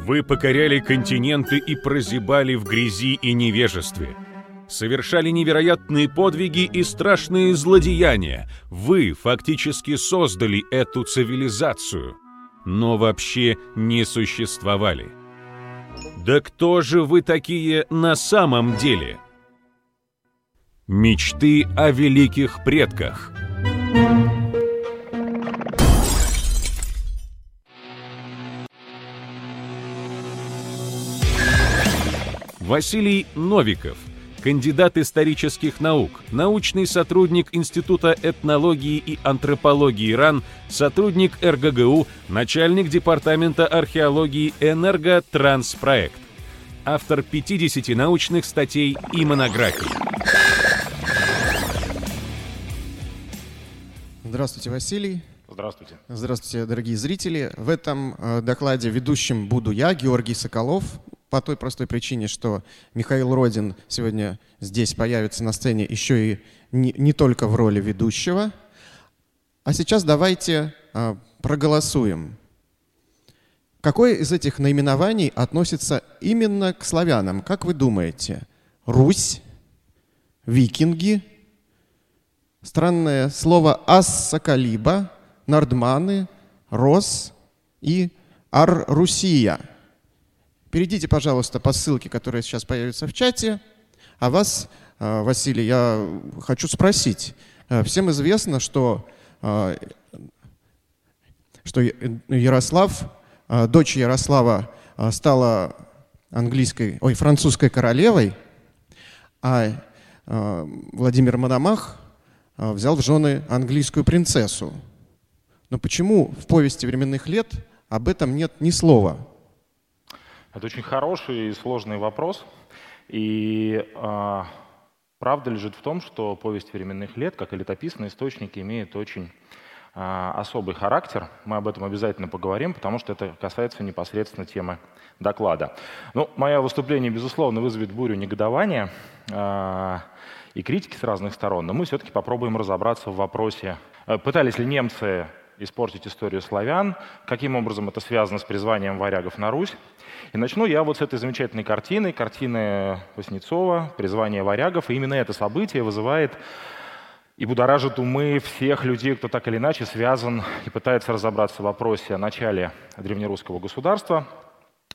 Вы покоряли континенты и прозябали в грязи и невежестве. Совершали невероятные подвиги и страшные злодеяния. Вы фактически создали эту цивилизацию, но вообще не существовали. Да кто же вы такие на самом деле? Мечты о великих предках. Василий Новиков, кандидат исторических наук, научный сотрудник Института этнологии и антропологии РАН, сотрудник РГГУ, начальник департамента археологии «Энерготранспроект», автор 50 научных статей и монографий. Здравствуйте, Василий. Здравствуйте. Здравствуйте, дорогие зрители. В этом э, докладе ведущим буду я, Георгий Соколов, по той простой причине, что Михаил Родин сегодня здесь появится на сцене еще и не, не только в роли ведущего. А сейчас давайте э, проголосуем. Какое из этих наименований относится именно к славянам? Как вы думаете? Русь, викинги, странное слово «ассакалиба», «нардманы», «рос» и «ар-русия». Перейдите, пожалуйста, по ссылке, которая сейчас появится в чате. А вас, э, Василий, я хочу спросить. Э, всем известно, что, э, что Ярослав, дочь Ярослава стала английской, ой, французской королевой, а Владимир Мономах взял в жены английскую принцессу. Но почему в повести временных лет об этом нет ни слова? Это очень хороший и сложный вопрос. И э, правда лежит в том, что повесть временных лет, как и летописные источники, имеет очень э, особый характер. Мы об этом обязательно поговорим, потому что это касается непосредственно темы доклада. Ну, мое выступление, безусловно, вызовет бурю негодования э, и критики с разных сторон, но мы все-таки попробуем разобраться в вопросе, пытались ли немцы испортить историю славян, каким образом это связано с призванием варягов на Русь. И начну я вот с этой замечательной картины, картины Васнецова «Призвание варягов». И именно это событие вызывает и будоражит умы всех людей, кто так или иначе связан и пытается разобраться в вопросе о начале древнерусского государства –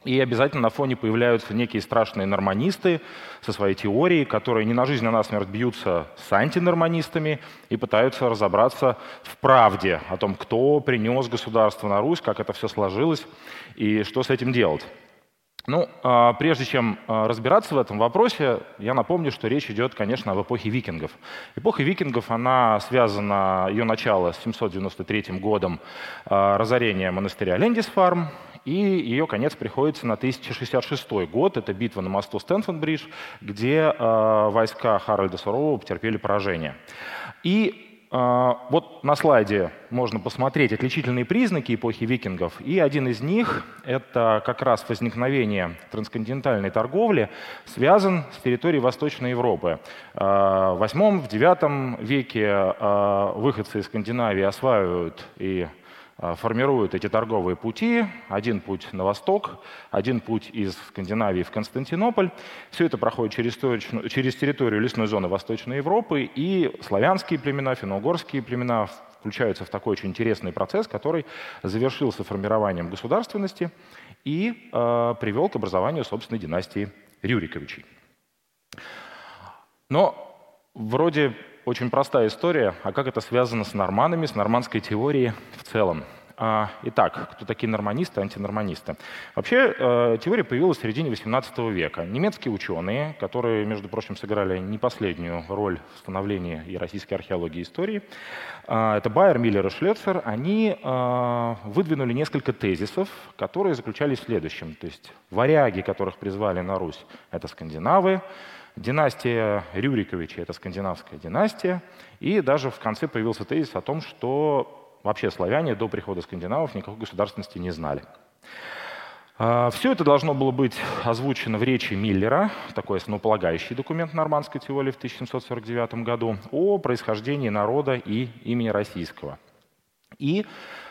и обязательно на фоне появляются некие страшные норманисты со своей теорией, которые не на жизнь, а на смерть бьются с антинорманистами и пытаются разобраться в правде о том, кто принес государство на Русь, как это все сложилось и что с этим делать. Ну, а, прежде чем а, разбираться в этом вопросе, я напомню, что речь идет, конечно, об эпохе викингов. Эпоха викингов, она связана, ее начало с 793 годом а, разорения монастыря Лендисфарм, и ее конец приходится на 1066 год. Это битва на мосту Стэнфорд-Бридж, где э, войска Харальда Сурового потерпели поражение. И э, вот на слайде можно посмотреть отличительные признаки эпохи викингов. И один из них — это как раз возникновение трансконтинентальной торговли, связан с территорией Восточной Европы. Э, в 8-9 веке э, выходцы из Скандинавии осваивают и формируют эти торговые пути. Один путь на восток, один путь из Скандинавии в Константинополь. Все это проходит через, через территорию лесной зоны Восточной Европы, и славянские племена, финно-угорские племена включаются в такой очень интересный процесс, который завершился формированием государственности и э, привел к образованию собственной династии Рюриковичей. Но вроде очень простая история, а как это связано с норманами, с нормандской теорией в целом. А, итак, кто такие норманисты, антинорманисты? Вообще, э, теория появилась в середине XVIII века. Немецкие ученые, которые, между прочим, сыграли не последнюю роль в становлении и российской археологии и истории, э, это Байер, Миллер и Шлецер, они э, выдвинули несколько тезисов, которые заключались в следующем. То есть варяги, которых призвали на Русь, это скандинавы, Династия Рюриковичей — это скандинавская династия, и даже в конце появился тезис о том, что вообще славяне до прихода скандинавов никакой государственности не знали. А, Все это должно было быть озвучено в речи Миллера, такой основополагающий документ нормандской теории в 1749 году, о происхождении народа и имени российского. И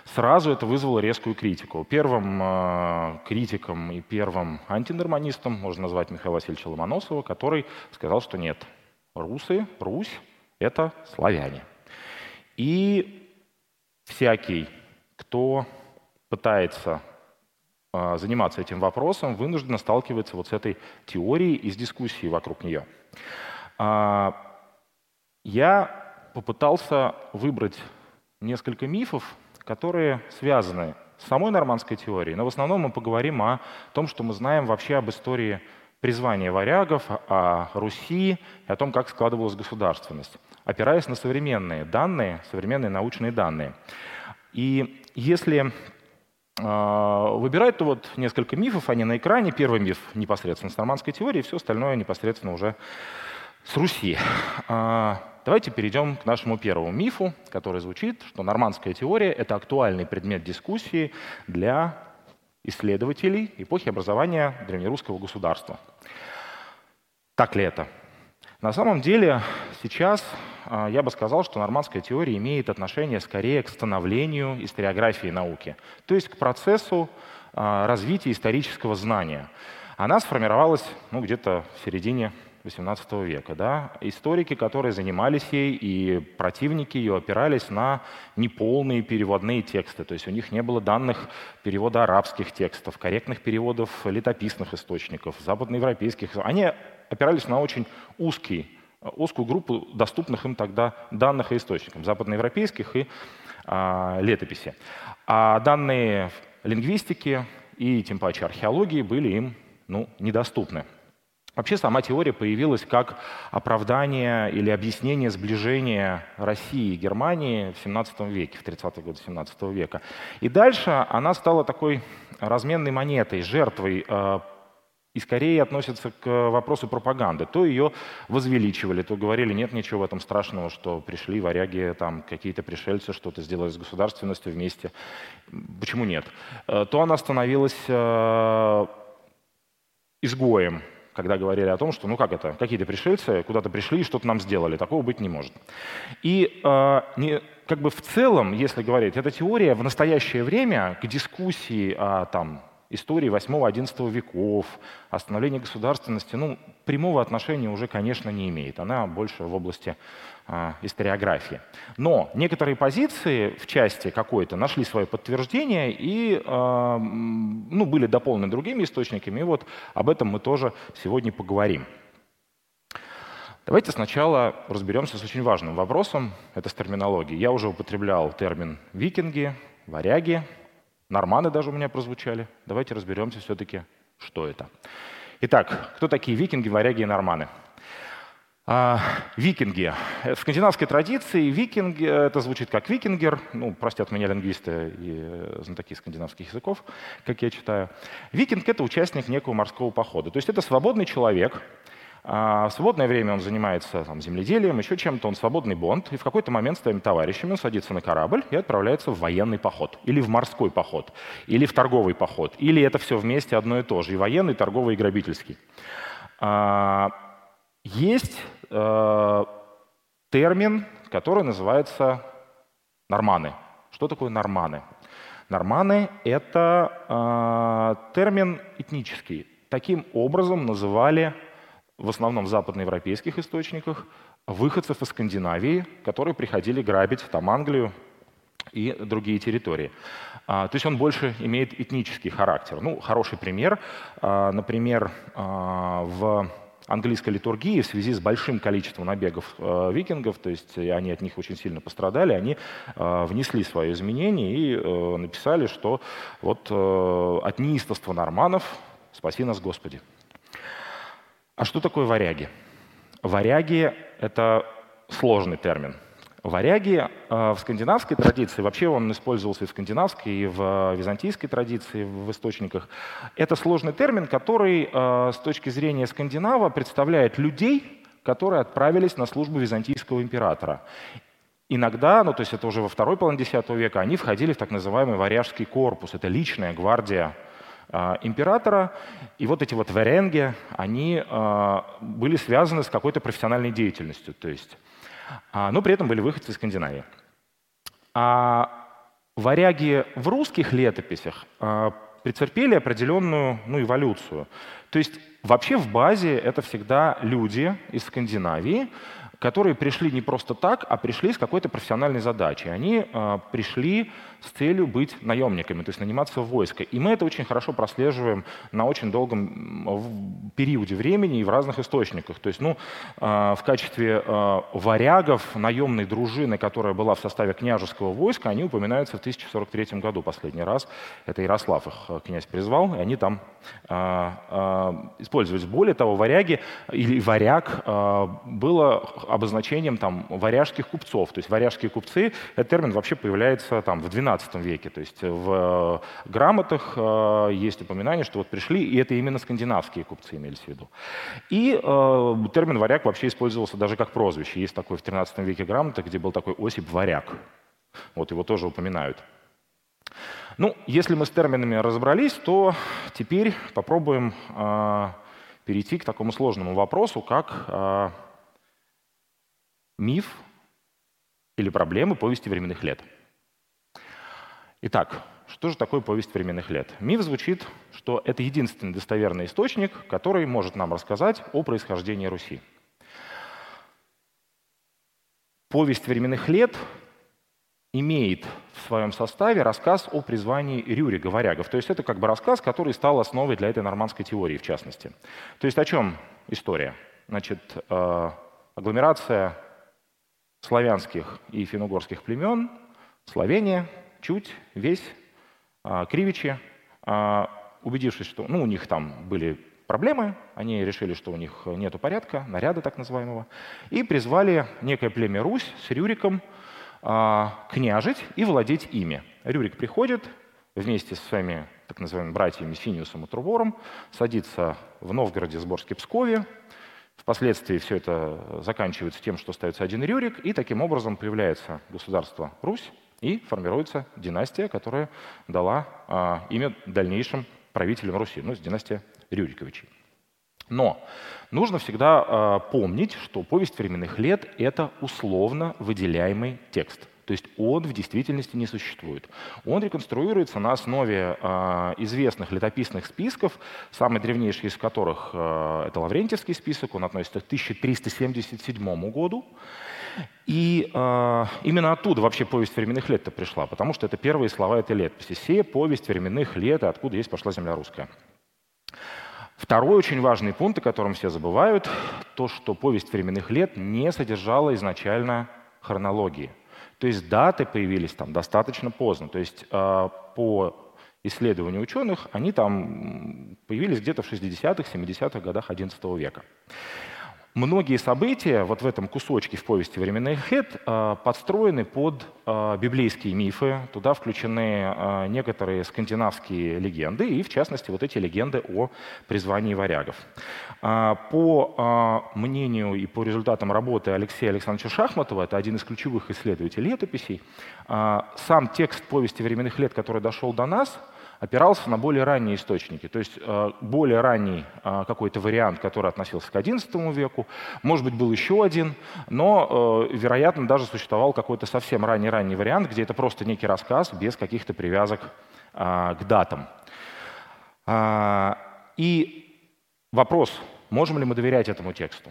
Сразу это вызвало резкую критику. Первым э, критиком и первым антинорманистом можно назвать Михаила Васильевича Ломоносова, который сказал, что нет, русы, Русь — это славяне. И всякий, кто пытается э, заниматься этим вопросом, вынужденно сталкивается вот с этой теорией и с дискуссией вокруг нее. Э, я попытался выбрать несколько мифов, которые связаны с самой нормандской теорией, но в основном мы поговорим о том, что мы знаем вообще об истории призвания варягов, о Руси и о том, как складывалась государственность, опираясь на современные данные, современные научные данные. И если э, выбирать, то вот несколько мифов, они на экране. Первый миф непосредственно с нормандской теорией, все остальное непосредственно уже с Руси. Давайте перейдем к нашему первому мифу, который звучит, что нормандская теория — это актуальный предмет дискуссии для исследователей эпохи образования древнерусского государства. Так ли это? На самом деле сейчас а, я бы сказал, что нормандская теория имеет отношение скорее к становлению историографии науки, то есть к процессу а, развития исторического знания. Она сформировалась ну, где-то в середине XVIII века. Да? Историки, которые занимались ей, и противники ее опирались на неполные переводные тексты. То есть у них не было данных перевода арабских текстов, корректных переводов летописных источников, западноевропейских. Они опирались на очень узкий, узкую группу доступных им тогда данных и источников, западноевропейских и а, летописи. А данные лингвистики и тем паче археологии были им ну, недоступны. Вообще сама теория появилась как оправдание или объяснение сближения России и Германии в 17 веке, в 30-е годы 17 века. И дальше она стала такой разменной монетой, жертвой э, и скорее относится к вопросу пропаганды. То ее возвеличивали, то говорили, нет ничего в этом страшного, что пришли варяги, там какие-то пришельцы что-то сделали с государственностью вместе. Почему нет? Э, то она становилась э, изгоем, когда говорили о том, что ну как это, какие-то пришельцы куда-то пришли и что-то нам сделали. Такого быть не может. И э, не, как бы в целом, если говорить, эта теория в настоящее время к дискуссии о там, истории 8-11 веков, о государственности, ну, прямого отношения уже, конечно, не имеет. Она больше в области а, историографии. Но некоторые позиции в части какой-то нашли свое подтверждение и а, ну, были дополнены другими источниками. И вот об этом мы тоже сегодня поговорим. Давайте сначала разберемся с очень важным вопросом. Это с терминологией. Я уже употреблял термин «викинги», «варяги», «норманы» даже у меня прозвучали. Давайте разберемся все-таки, что это. Итак, кто такие викинги, варяги и норманы? А, викинги. В скандинавской традиции викинги, это звучит как викингер, ну, простят меня лингвисты и э, знатоки скандинавских языков, как я читаю. Викинг — это участник некого морского похода. То есть это свободный человек, а в свободное время он занимается там, земледелием, еще чем-то, он свободный бонд, и в какой-то момент с своими товарищами он садится на корабль и отправляется в военный поход, или в морской поход, или в торговый поход, или это все вместе одно и то же, и военный, и торговый, и грабительский. А, есть э, термин, который называется норманы. Что такое норманы? Норманы — это э, термин этнический. Таким образом называли в основном в западноевропейских источниках выходцев из Скандинавии, которые приходили грабить там Англию и другие территории. А, то есть он больше имеет этнический характер. Ну, хороший пример. А, например, а, в английской литургии в связи с большим количеством набегов викингов, то есть они от них очень сильно пострадали, они внесли свои изменения и э, написали, что вот э, от неистовства норманов спаси нас Господи. А что такое варяги? Варяги — это сложный термин. Варяги э, в скандинавской традиции, вообще он использовался и в скандинавской, и в византийской традиции, в источниках. Это сложный термин, который э, с точки зрения скандинава представляет людей, которые отправились на службу византийского императора. Иногда, ну то есть это уже во второй половине X века, они входили в так называемый варяжский корпус. Это личная гвардия э, императора. И вот эти вот варенги, они были связаны с какой-то профессиональной деятельностью. То есть а, но при этом были выходцы из Скандинавии. А варяги в русских летописях претерпели определенную ну, эволюцию. То есть вообще в базе это всегда люди из Скандинавии, которые пришли не просто так, а пришли с какой-то профессиональной задачей. Они э, пришли с целью быть наемниками, то есть наниматься в войско. И мы это очень хорошо прослеживаем на очень долгом периоде времени и в разных источниках. То есть, ну, э, в качестве э, варягов наемной дружины, которая была в составе княжеского войска, они упоминаются в 1043 году последний раз. Это Ярослав их князь призвал, и они там э, э, использовались. Более того, варяги или варяг э, было обозначением там, варяжских купцов. То есть варяжские купцы, этот термин вообще появляется там, в XII веке. То есть в э, грамотах э, есть упоминание, что вот пришли, и это именно скандинавские купцы имелись в виду. И термин варяг вообще использовался даже как прозвище. Есть такой в XIII веке грамота, где был такой Осип Варяг. Вот его тоже упоминают. Ну, если мы с терминами разобрались, то теперь попробуем э, перейти к такому сложному вопросу, как э, Миф или проблемы повести временных лет. Итак, что же такое повесть временных лет? Миф звучит, что это единственный достоверный источник, который может нам рассказать о происхождении Руси. Повесть временных лет имеет в своем составе рассказ о призвании Рюрига, варягов. То есть это как бы рассказ, который стал основой для этой нормандской теории, в частности. То есть о чем история? Значит, э, агломерация славянских и финугорских племен, Словения, Чуть, Весь, а, Кривичи, а, убедившись, что ну, у них там были проблемы, они решили, что у них нет порядка, наряда так называемого, и призвали некое племя Русь с Рюриком княжить и владеть ими. Рюрик приходит вместе со своими так называемыми братьями Синиусом и Трувором, садится в Новгороде, Сборске, Пскове, Впоследствии все это заканчивается тем, что ставится один Рюрик, и таким образом появляется государство Русь, и формируется династия, которая дала а, имя дальнейшим правителям Руси, ну, династия Рюриковичей. Но нужно всегда а, помнить, что повесть временных лет — это условно выделяемый текст — то есть он в действительности не существует. Он реконструируется на основе э, известных летописных списков, самый древнейший из которых э, это Лаврентьевский список, он относится к 1377 году. И э, именно оттуда вообще повесть временных лет-то пришла, потому что это первые слова этой летописи. «Се повесть временных лет, откуда есть пошла земля русская». Второй очень важный пункт, о котором все забывают, то, что повесть временных лет не содержала изначально хронологии – то есть даты появились там достаточно поздно. То есть э, по исследованию ученых они там появились где-то в 60-х, 70-х годах XI века. Многие события вот в этом кусочке в повести «Временный хет» э, подстроены под э, библейские мифы. Туда включены э, некоторые скандинавские легенды, и в частности вот эти легенды о призвании варягов. По мнению и по результатам работы Алексея Александровича Шахматова, это один из ключевых исследователей летописей, сам текст повести «Временных лет», который дошел до нас – опирался на более ранние источники. То есть э, более ранний э, какой-то вариант, который относился к XI веку, может быть, был еще один, но, э, вероятно, даже существовал какой-то совсем ранний-ранний вариант, где это просто некий рассказ без каких-то привязок к датам. И вопрос, можем ли мы доверять этому тексту?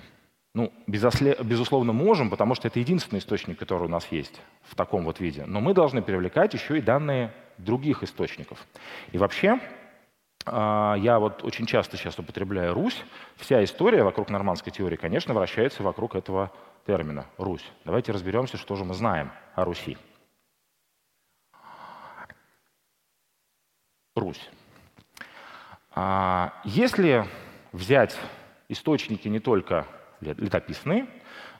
Ну, безусловно, можем, потому что это единственный источник, который у нас есть в таком вот виде. Но мы должны привлекать еще и данные других источников. И вообще, а, я вот очень часто сейчас употребляю Русь. Вся история вокруг нормандской теории, конечно, вращается вокруг этого термина Русь. Давайте разберемся, что же мы знаем о Руси. Русь. А, если взять источники не только летописные,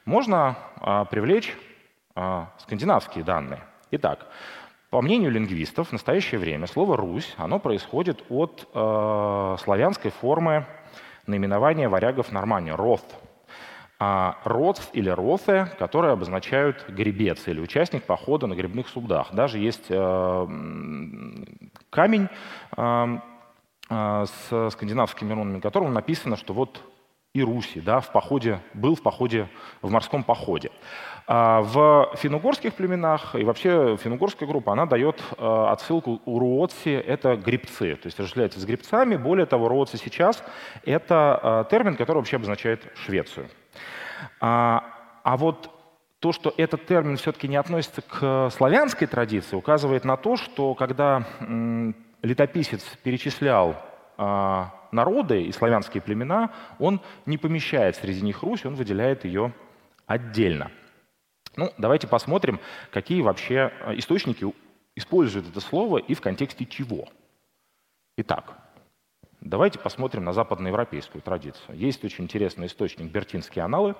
можно а, привлечь скандинавские данные. Итак, по мнению лингвистов, в настоящее время слово «Русь» оно происходит от э, славянской формы наименования варягов Нормания – «рот». А или «роθε», которые обозначают гребец или участник похода на грибных судах. Даже есть камень с скандинавскими рунами, на котором написано, что вот и Руси, да, в походе, был в походе, в морском походе. А в финно-угорских племенах и вообще финно-угорская группа, она дает э, отсылку у руотси, это грибцы, то есть разделяется с грибцами. Более того, руотси сейчас — это э, термин, который вообще обозначает Швецию. А, а вот то, что этот термин все-таки не относится к славянской традиции, указывает на то, что когда летописец перечислял а, народы и славянские племена, он не помещает среди них Русь, он выделяет ее отдельно. Ну, давайте посмотрим, какие вообще а, источники используют это слово и в контексте чего. Итак, давайте посмотрим на западноевропейскую традицию. Есть очень интересный источник «Бертинские аналы».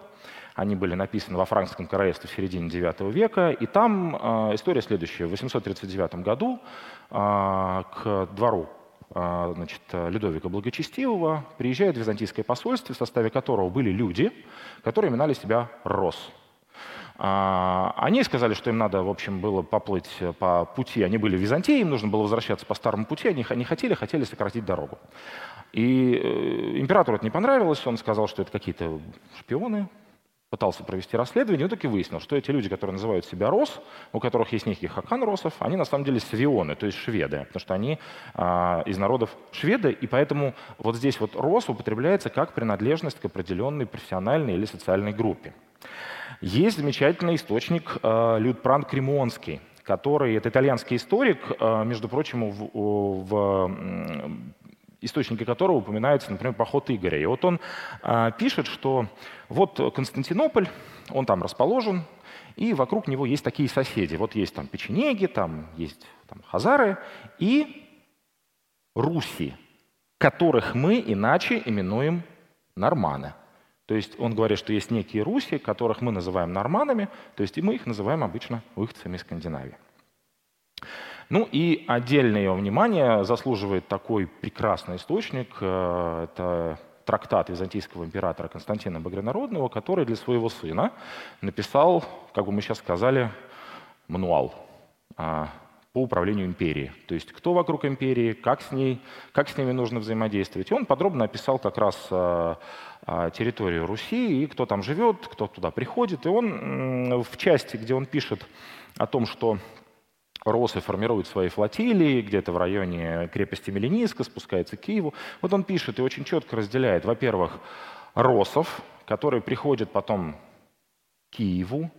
Они были написаны во Франкском королевстве в середине IX века. И там э, история следующая. В 839 году э, к двору значит, Людовика Благочестивого, приезжает византийское посольство, в составе которого были люди, которые именали себя Рос. А, они сказали, что им надо, в общем, было поплыть по пути. Они были в Византии, им нужно было возвращаться по старому пути. Они не хотели, хотели сократить дорогу. И э, императору это не понравилось. Он сказал, что это какие-то шпионы, пытался провести расследование, и таки выяснил, что эти люди, которые называют себя Рос, у которых есть некий Хакан Росов, они на самом деле свионы, то есть шведы, потому что они а, из народов шведы, и поэтому вот здесь вот Рос употребляется как принадлежность к определенной профессиональной или социальной группе. Есть замечательный источник э, Людпран Кремонский, который, это итальянский историк, э, между прочим, в, в источнике которого упоминается, например, поход Игоря. И вот он э, пишет, что вот Константинополь, он там расположен, и вокруг него есть такие соседи. Вот есть там печенеги, там есть там, хазары и руси, которых мы иначе именуем норманы. То есть он говорит, что есть некие руси, которых мы называем норманами, то есть и мы их называем обычно выходцами из Скандинавии. Ну и отдельное внимание заслуживает такой прекрасный источник. Э, это трактат византийского императора Константина Багрянародного, который для своего сына написал, как бы мы сейчас сказали, мануал а, по управлению империей. То есть кто вокруг империи, как с ней, как с ними нужно взаимодействовать. И он подробно описал как раз а, а, территорию Руси и кто там живет, кто туда приходит. И он в части, где он пишет о том, что Росы формируют свои флотилии где-то в районе крепости Мелениска, спускается к Киеву. Вот он пишет и очень четко разделяет, во-первых, росов, которые приходят потом к Киеву,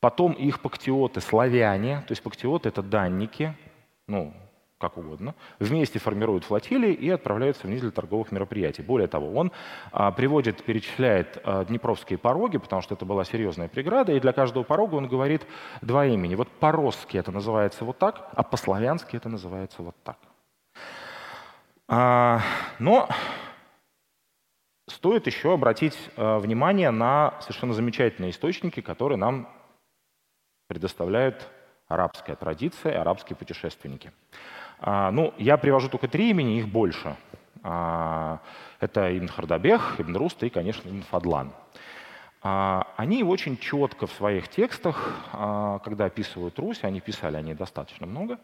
потом их пактиоты славяне, то есть пактиоты — это данники, ну, как угодно, вместе формируют флотилии и отправляются вниз для торговых мероприятий. Более того, он а, приводит, перечисляет а, Днепровские пороги, потому что это была серьезная преграда, и для каждого порога он говорит два имени. Вот по-русски это называется вот так, а по-славянски это называется вот так. А, но стоит еще обратить внимание на совершенно замечательные источники, которые нам предоставляют арабская традиция арабские путешественники. А, ну, я привожу только три имени, их больше. А, это Ибн Хардабех, Ибн Руста и, конечно, Ибн Фадлан. А, они очень четко в своих текстах, когда описывают Русь, они писали о ней достаточно много,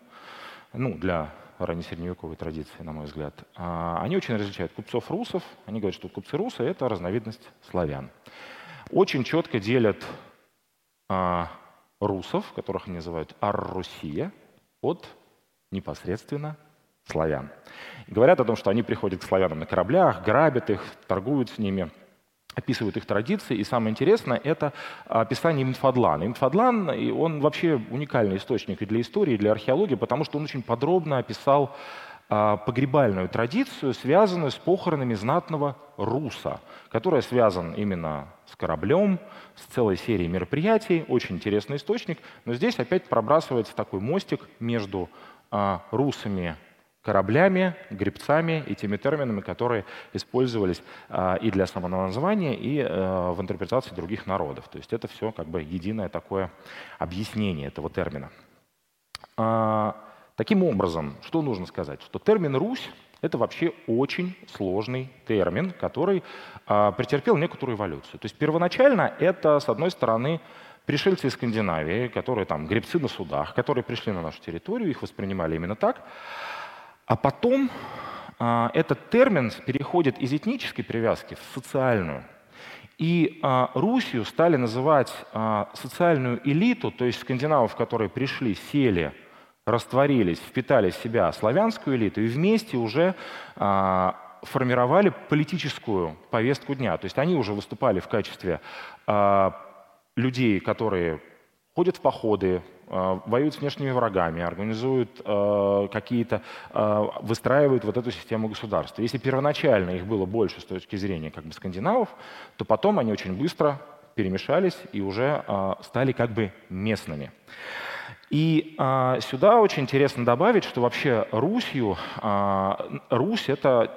ну, для раннесредневековой традиции, на мой взгляд, они очень различают купцов-русов. Они говорят, что купцы-русы — это разновидность славян. Очень четко делят русов, которых они называют Ар-Русия, от непосредственно славян. говорят о том, что они приходят к славянам на кораблях, грабят их, торгуют с ними, описывают их традиции. И самое интересное — это описание Имтфадлана. Имтфадлан, он вообще уникальный источник и для истории, и для археологии, потому что он очень подробно описал а, погребальную традицию, связанную с похоронами знатного руса, которая связан именно с кораблем, с целой серией мероприятий. Очень интересный источник. Но здесь опять пробрасывается такой мостик между русами кораблями, гребцами и теми терминами, которые использовались а, и для самого названия, и э, в интерпретации других народов. То есть это все как бы единое такое объяснение этого термина. А, таким образом, что нужно сказать? Что термин «Русь» — это вообще очень сложный термин, который претерпел некоторую эволюцию. То есть первоначально это, с одной стороны, пришельцы из Скандинавии, которые там гребцы на судах, которые пришли на нашу территорию, их воспринимали именно так. А потом а, этот термин переходит из этнической привязки в социальную. И а, Русью стали называть а, социальную элиту, то есть скандинавов, которые пришли, сели, растворились, впитали в себя славянскую элиту и вместе уже а, формировали политическую повестку дня. То есть они уже выступали в качестве а, людей, которые ходят в походы, а, воюют с внешними врагами, организуют а, какие-то, а, выстраивают вот эту систему государства. Если первоначально их было больше с точки зрения как бы скандинавов, то потом они очень быстро перемешались и уже стали как бы местными. И а, сюда очень интересно добавить, что вообще Русью, а, Русь — это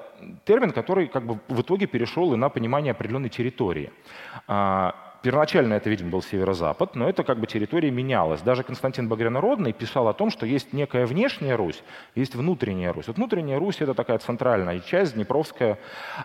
термин, который как бы в итоге перешел и на понимание определенной территории. А, Первоначально это, видимо, был северо-запад, но это как бы территория менялась. Даже Константин Багрянородный писал о том, что есть некая внешняя Русь, есть внутренняя Русь. Вот внутренняя Русь — это такая центральная часть, Днепровская,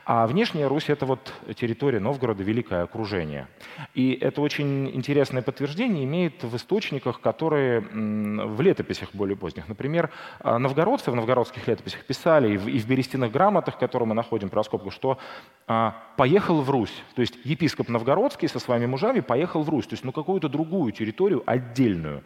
а внешняя Русь — это вот территория Новгорода, Великое окружение. И это очень интересное подтверждение имеет в источниках, которые в летописях более поздних. Например, а, новгородцы в новгородских летописях писали и в, и в берестяных грамотах, которые мы находим про раскопку, что а, поехал в Русь. То есть епископ новгородский со своими мужами поехал в Русь, то есть на какую-то другую территорию отдельную.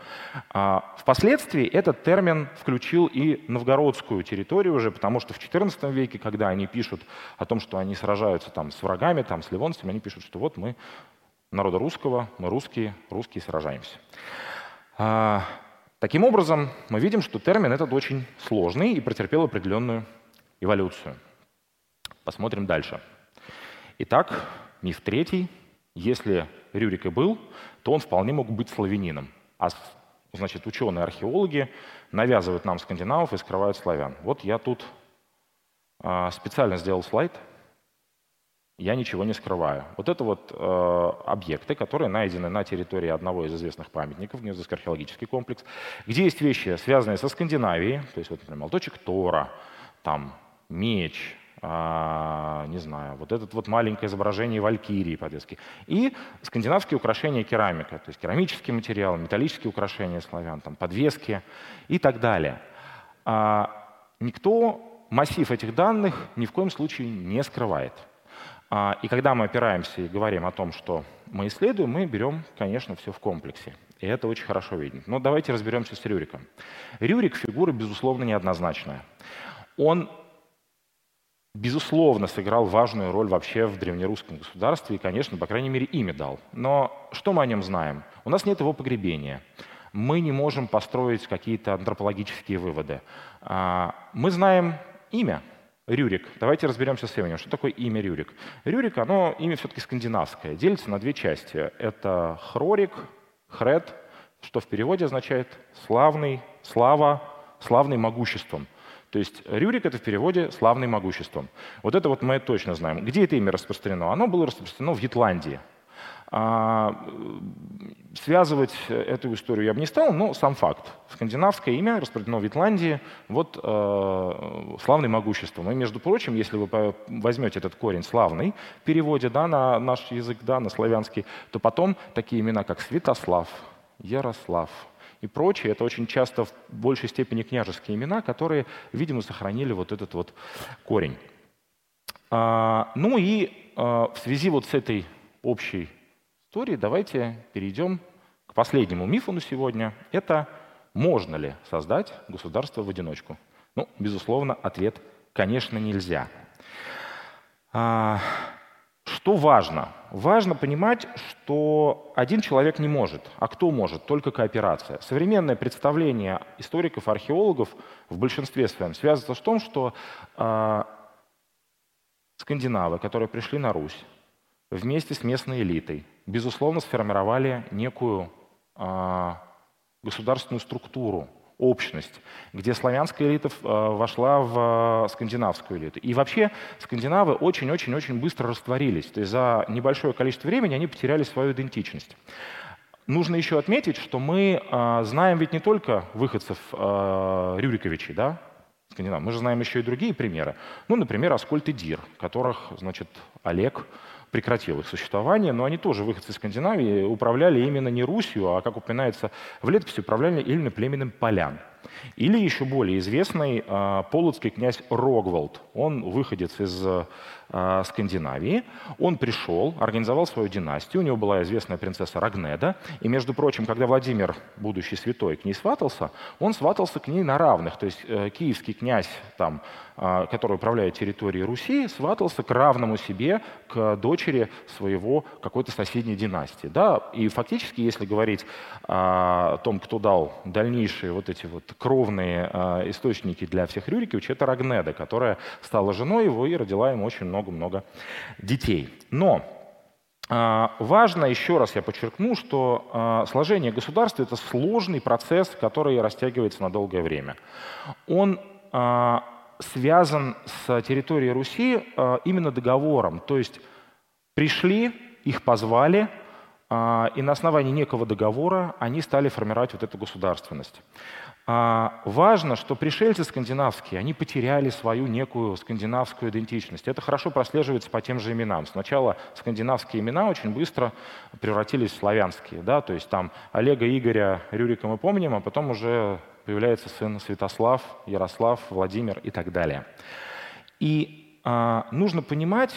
А, впоследствии этот термин включил и новгородскую территорию уже, потому что в XIV веке, когда они пишут о том, что они сражаются там с врагами, там, с ливонцами, они пишут, что вот мы народа русского, мы русские, русские сражаемся. А, таким образом, мы видим, что термин этот очень сложный и претерпел определенную эволюцию. Посмотрим дальше. Итак, миф третий. Если Рюрик и был, то он вполне мог быть славянином. А значит, ученые-археологи навязывают нам скандинавов и скрывают славян. Вот я тут э, специально сделал слайд. Я ничего не скрываю. Вот это вот э, объекты, которые найдены на территории одного из известных памятников, Гнездовский археологический комплекс, где есть вещи, связанные со Скандинавией, то есть, вот, например, молоточек Тора, там меч, а, не знаю, вот это вот маленькое изображение валькирии по-детски. И скандинавские украшения керамика, то есть керамический материал, металлические украшения славян, там, подвески и так далее. А, никто массив этих данных ни в коем случае не скрывает. А, и когда мы опираемся и говорим о том, что мы исследуем, мы берем, конечно, все в комплексе. И это очень хорошо видно. Но давайте разберемся с Рюриком. Рюрик — фигура, безусловно, неоднозначная. Он безусловно, сыграл важную роль вообще в древнерусском государстве и, конечно, по крайней мере, имя дал. Но что мы о нем знаем? У нас нет его погребения. Мы не можем построить какие-то антропологические выводы. А, мы знаем имя. Рюрик. Давайте разберемся с именем. Что такое имя Рюрик? Рюрик, оно имя все-таки скандинавское. Делится на две части. Это Хрорик, Хред, что в переводе означает «славный», «слава», «славный могуществом». То есть Рюрик — это в переводе «славный могуществом». Вот это вот мы точно знаем. Где это имя распространено? Оно было распространено в Ютландии. А, связывать эту историю я бы не стал, но сам факт. Скандинавское имя распространено в Ютландии, вот э, славный могуществом. И, между прочим, если вы возьмете этот корень славный в переводе да, на наш язык, да, на славянский, то потом такие имена, как Святослав, Ярослав, и прочее. Это очень часто в большей степени княжеские имена, которые, видимо, сохранили вот этот вот корень. А, ну и а, в связи вот с этой общей историей давайте перейдем к последнему мифу на сегодня. Это можно ли создать государство в одиночку? Ну, безусловно, ответ, конечно, нельзя. Что важно? Важно понимать, что один человек не может, а кто может? Только кооперация. Современное представление историков, археологов в большинстве своем связано с том, что э, скандинавы, которые пришли на Русь, вместе с местной элитой, безусловно, сформировали некую э, государственную структуру, общность, где славянская элита э, вошла в э, скандинавскую элиту. И вообще скандинавы очень-очень-очень быстро растворились. То есть за небольшое количество времени они потеряли свою идентичность. Нужно еще отметить, что мы э, знаем ведь не только выходцев Рюриковичей, да, скандинав. Мы же знаем еще и другие примеры. Ну, например, Аскольд и Дир, которых, значит, Олег прекратил их существование, но они тоже, выходцы из Скандинавии, управляли именно не Русью, а, как упоминается в летописи, управляли именно племенем полян. Или еще более известный э, полоцкий князь Рогволд. Он выходец из э, Скандинавии. Он пришел, организовал свою династию. У него была известная принцесса Рогнеда. И, между прочим, когда Владимир, будущий святой, к ней сватался, он сватался к ней на равных. То есть э, киевский князь, там, который управляет территорией Руси, сватался к равному себе, к дочери своего какой-то соседней династии. Да? И фактически, если говорить о том, кто дал дальнейшие вот эти вот кровные э, источники для всех Рюриковичей, это Рагнеда, которая стала женой его и родила ему очень много много-много детей. Но а, Важно, еще раз я подчеркну, что а, сложение государства – это сложный процесс, который растягивается на долгое время. Он а, связан с территорией Руси именно договором. То есть пришли, их позвали, и на основании некого договора они стали формировать вот эту государственность. А, важно, что пришельцы скандинавские, они потеряли свою некую скандинавскую идентичность. Это хорошо прослеживается по тем же именам. Сначала скандинавские имена очень быстро превратились в славянские. Да? То есть там Олега, Игоря, Рюрика мы помним, а потом уже появляется сын Святослав, Ярослав, Владимир и так далее. И а, нужно понимать,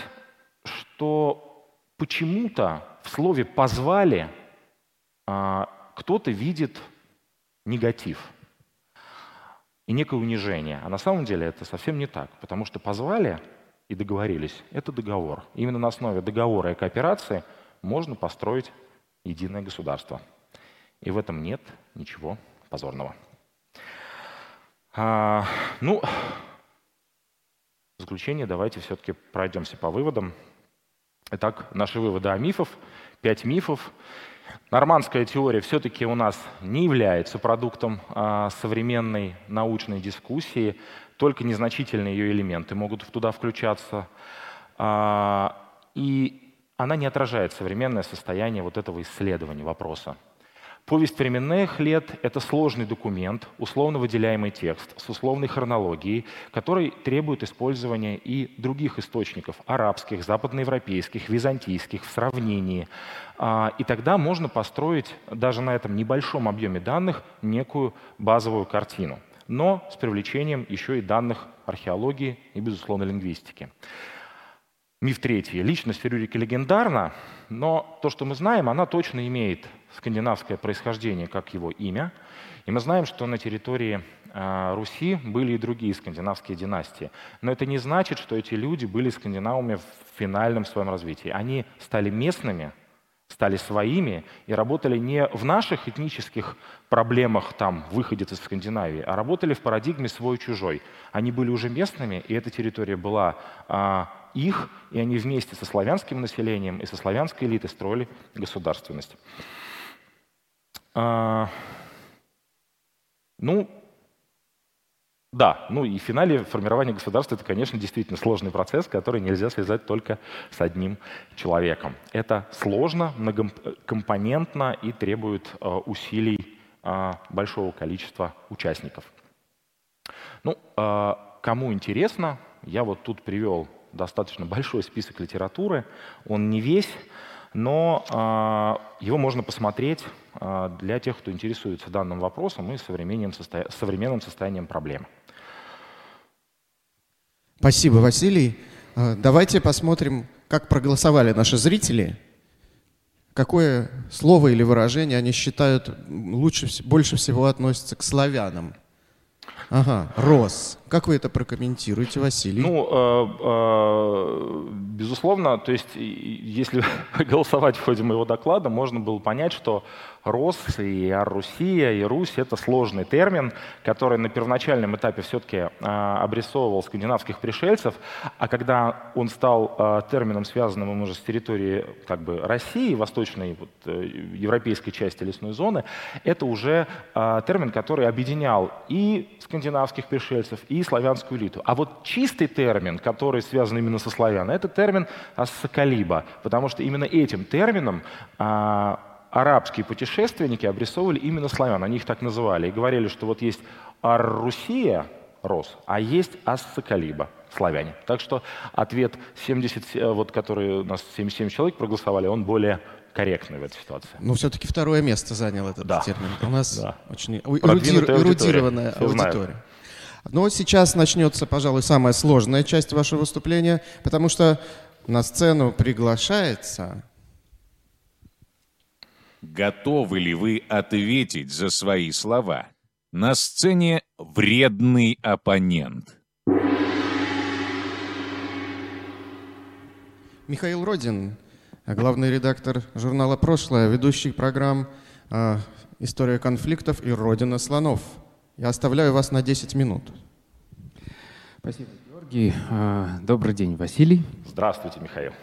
что почему-то в слове «позвали» а, кто-то видит негатив – и некое унижение. А на самом деле это совсем не так, потому что позвали и договорились. Это договор. Именно на основе договора и кооперации можно построить единое государство. И в этом нет ничего позорного. А, ну, в заключение давайте все-таки пройдемся по выводам. Итак, наши выводы о мифах. Пять мифов. Нормандская теория все-таки у нас не является продуктом а, современной научной дискуссии, только незначительные ее элементы могут туда включаться. А, и она не отражает современное состояние вот этого исследования вопроса. Повесть временных лет — это сложный документ, условно выделяемый текст с условной хронологией, который требует использования и других источников — арабских, западноевропейских, византийских, в сравнении. А, и тогда можно построить даже на этом небольшом объеме данных некую базовую картину, но с привлечением еще и данных археологии и, безусловно, лингвистики. Миф третий. Личность Рюрика легендарна, но то, что мы знаем, она точно имеет скандинавское происхождение, как его имя. И мы знаем, что на территории э, Руси были и другие скандинавские династии. Но это не значит, что эти люди были скандинавами в финальном своем развитии. Они стали местными, стали своими и работали не в наших этнических проблемах, там, выходец из Скандинавии, а работали в парадигме свой-чужой. Они были уже местными, и эта территория была а, их, и они вместе со славянским населением и со славянской элитой строили государственность. А, ну, да, ну и в финале формирование государства это, конечно, действительно сложный процесс, который нельзя связать только с одним человеком. Это сложно, многокомпонентно и требует э, усилий э, большого количества участников. Ну, э, кому интересно, я вот тут привел достаточно большой список литературы. Он не весь, но э, его можно посмотреть для тех, кто интересуется данным вопросом и современным, состо... современным состоянием проблемы. Спасибо, Василий. Э, давайте посмотрим, как проголосовали наши зрители. Какое слово или выражение они считают лучше, больше всего относится к славянам? Ага, рос. Как вы это прокомментируете, Василий? Ну, э, э, безусловно, то есть, если голосовать в ходе моего доклада, можно было понять, что Рос и Ар-Русия, и Русь — это сложный термин, который на первоначальном этапе все-таки а, обрисовывал скандинавских пришельцев, а когда он стал а, термином, связанным уже с территорией как бы, России, восточной вот, э, европейской части лесной зоны, это уже а, термин, который объединял и скандинавских пришельцев, и славянскую элиту. А вот чистый термин, который связан именно со славянами, это термин ассакалиба, потому что именно этим термином арабские путешественники обрисовывали именно славян, они их так называли, и говорили, что вот есть Ар-Русия, Рос, а есть Ас-Соколиба, славяне. Так что ответ 70, э, вот, который у нас 77 человек проголосовали, он более корректный в этой ситуации. Но все-таки второе место занял этот да. термин. У нас да. очень эрудир, эрудированная аудитория. аудитория. Но сейчас начнется, пожалуй, самая сложная часть вашего выступления, потому что на сцену приглашается... Готовы ли вы ответить за свои слова? На сцене вредный оппонент. Михаил Родин, главный редактор журнала «Прошлое», ведущий программ э, «История конфликтов» и «Родина слонов». Я оставляю вас на 10 минут. Спасибо, Георгий. А, добрый день, Василий. Здравствуйте, Михаил.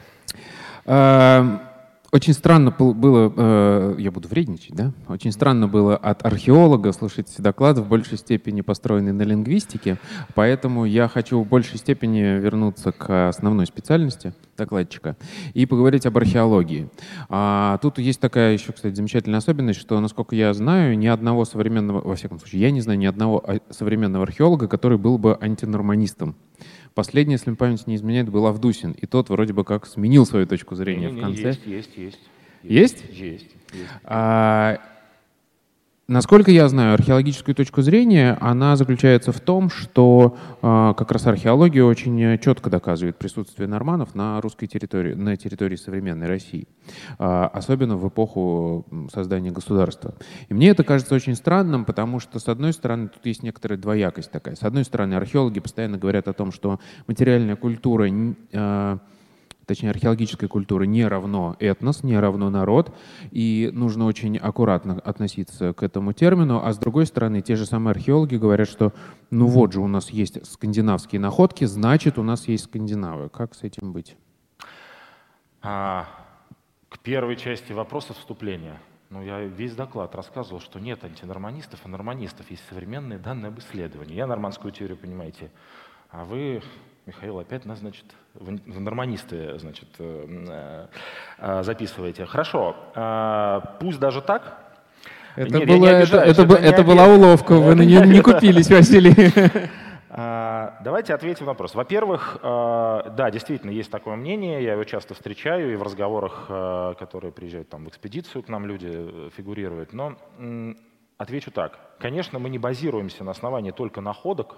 Очень странно было, э, я буду вредничать, да? Очень странно было от археолога слушать доклад в большей степени построенный на лингвистике, поэтому я хочу в большей степени вернуться к основной специальности докладчика и поговорить об археологии. А, тут есть такая еще, кстати, замечательная особенность, что, насколько я знаю, ни одного современного, во всяком случае, я не знаю ни одного а, современного археолога, который был бы антинорманистом. Последний, если память не изменяет, был Авдусин. И тот вроде бы как сменил свою точку зрения не, в конце. Есть, есть, есть. Есть? Есть. есть. А, Насколько я знаю, археологическую точку зрения, она заключается в том, что э, как раз археология очень четко доказывает присутствие норманов на русской территории, на территории современной России, э, особенно в эпоху создания государства. И мне это кажется очень странным, потому что, с одной стороны, тут есть некоторая двоякость такая. С одной стороны, археологи постоянно говорят о том, что материальная культура э, точнее археологическая культура, не равно этнос, не равно народ, и нужно очень аккуратно относиться к этому термину. А с другой стороны, те же самые археологи говорят, что ну вот же у нас есть скандинавские находки, значит у нас есть скандинавы. Как с этим быть? А, к первой части вопроса вступления. Ну, я весь доклад рассказывал, что нет антинорманистов, а норманистов. Есть современные данные об исследовании. Я нормандскую теорию, понимаете, а вы Михаил, опять нас, значит, в норманисты, значит, э, э, записываете. Хорошо, э, пусть даже так. Это, Нет, было, это, это, это, это была уловка, вы на нее не купились, Василий. Давайте ответим на вопрос. Во-первых, да, действительно, есть такое мнение, я его часто встречаю, и в разговорах, которые приезжают там в экспедицию, к нам люди фигурируют, но отвечу так. Конечно, мы не базируемся на основании только находок,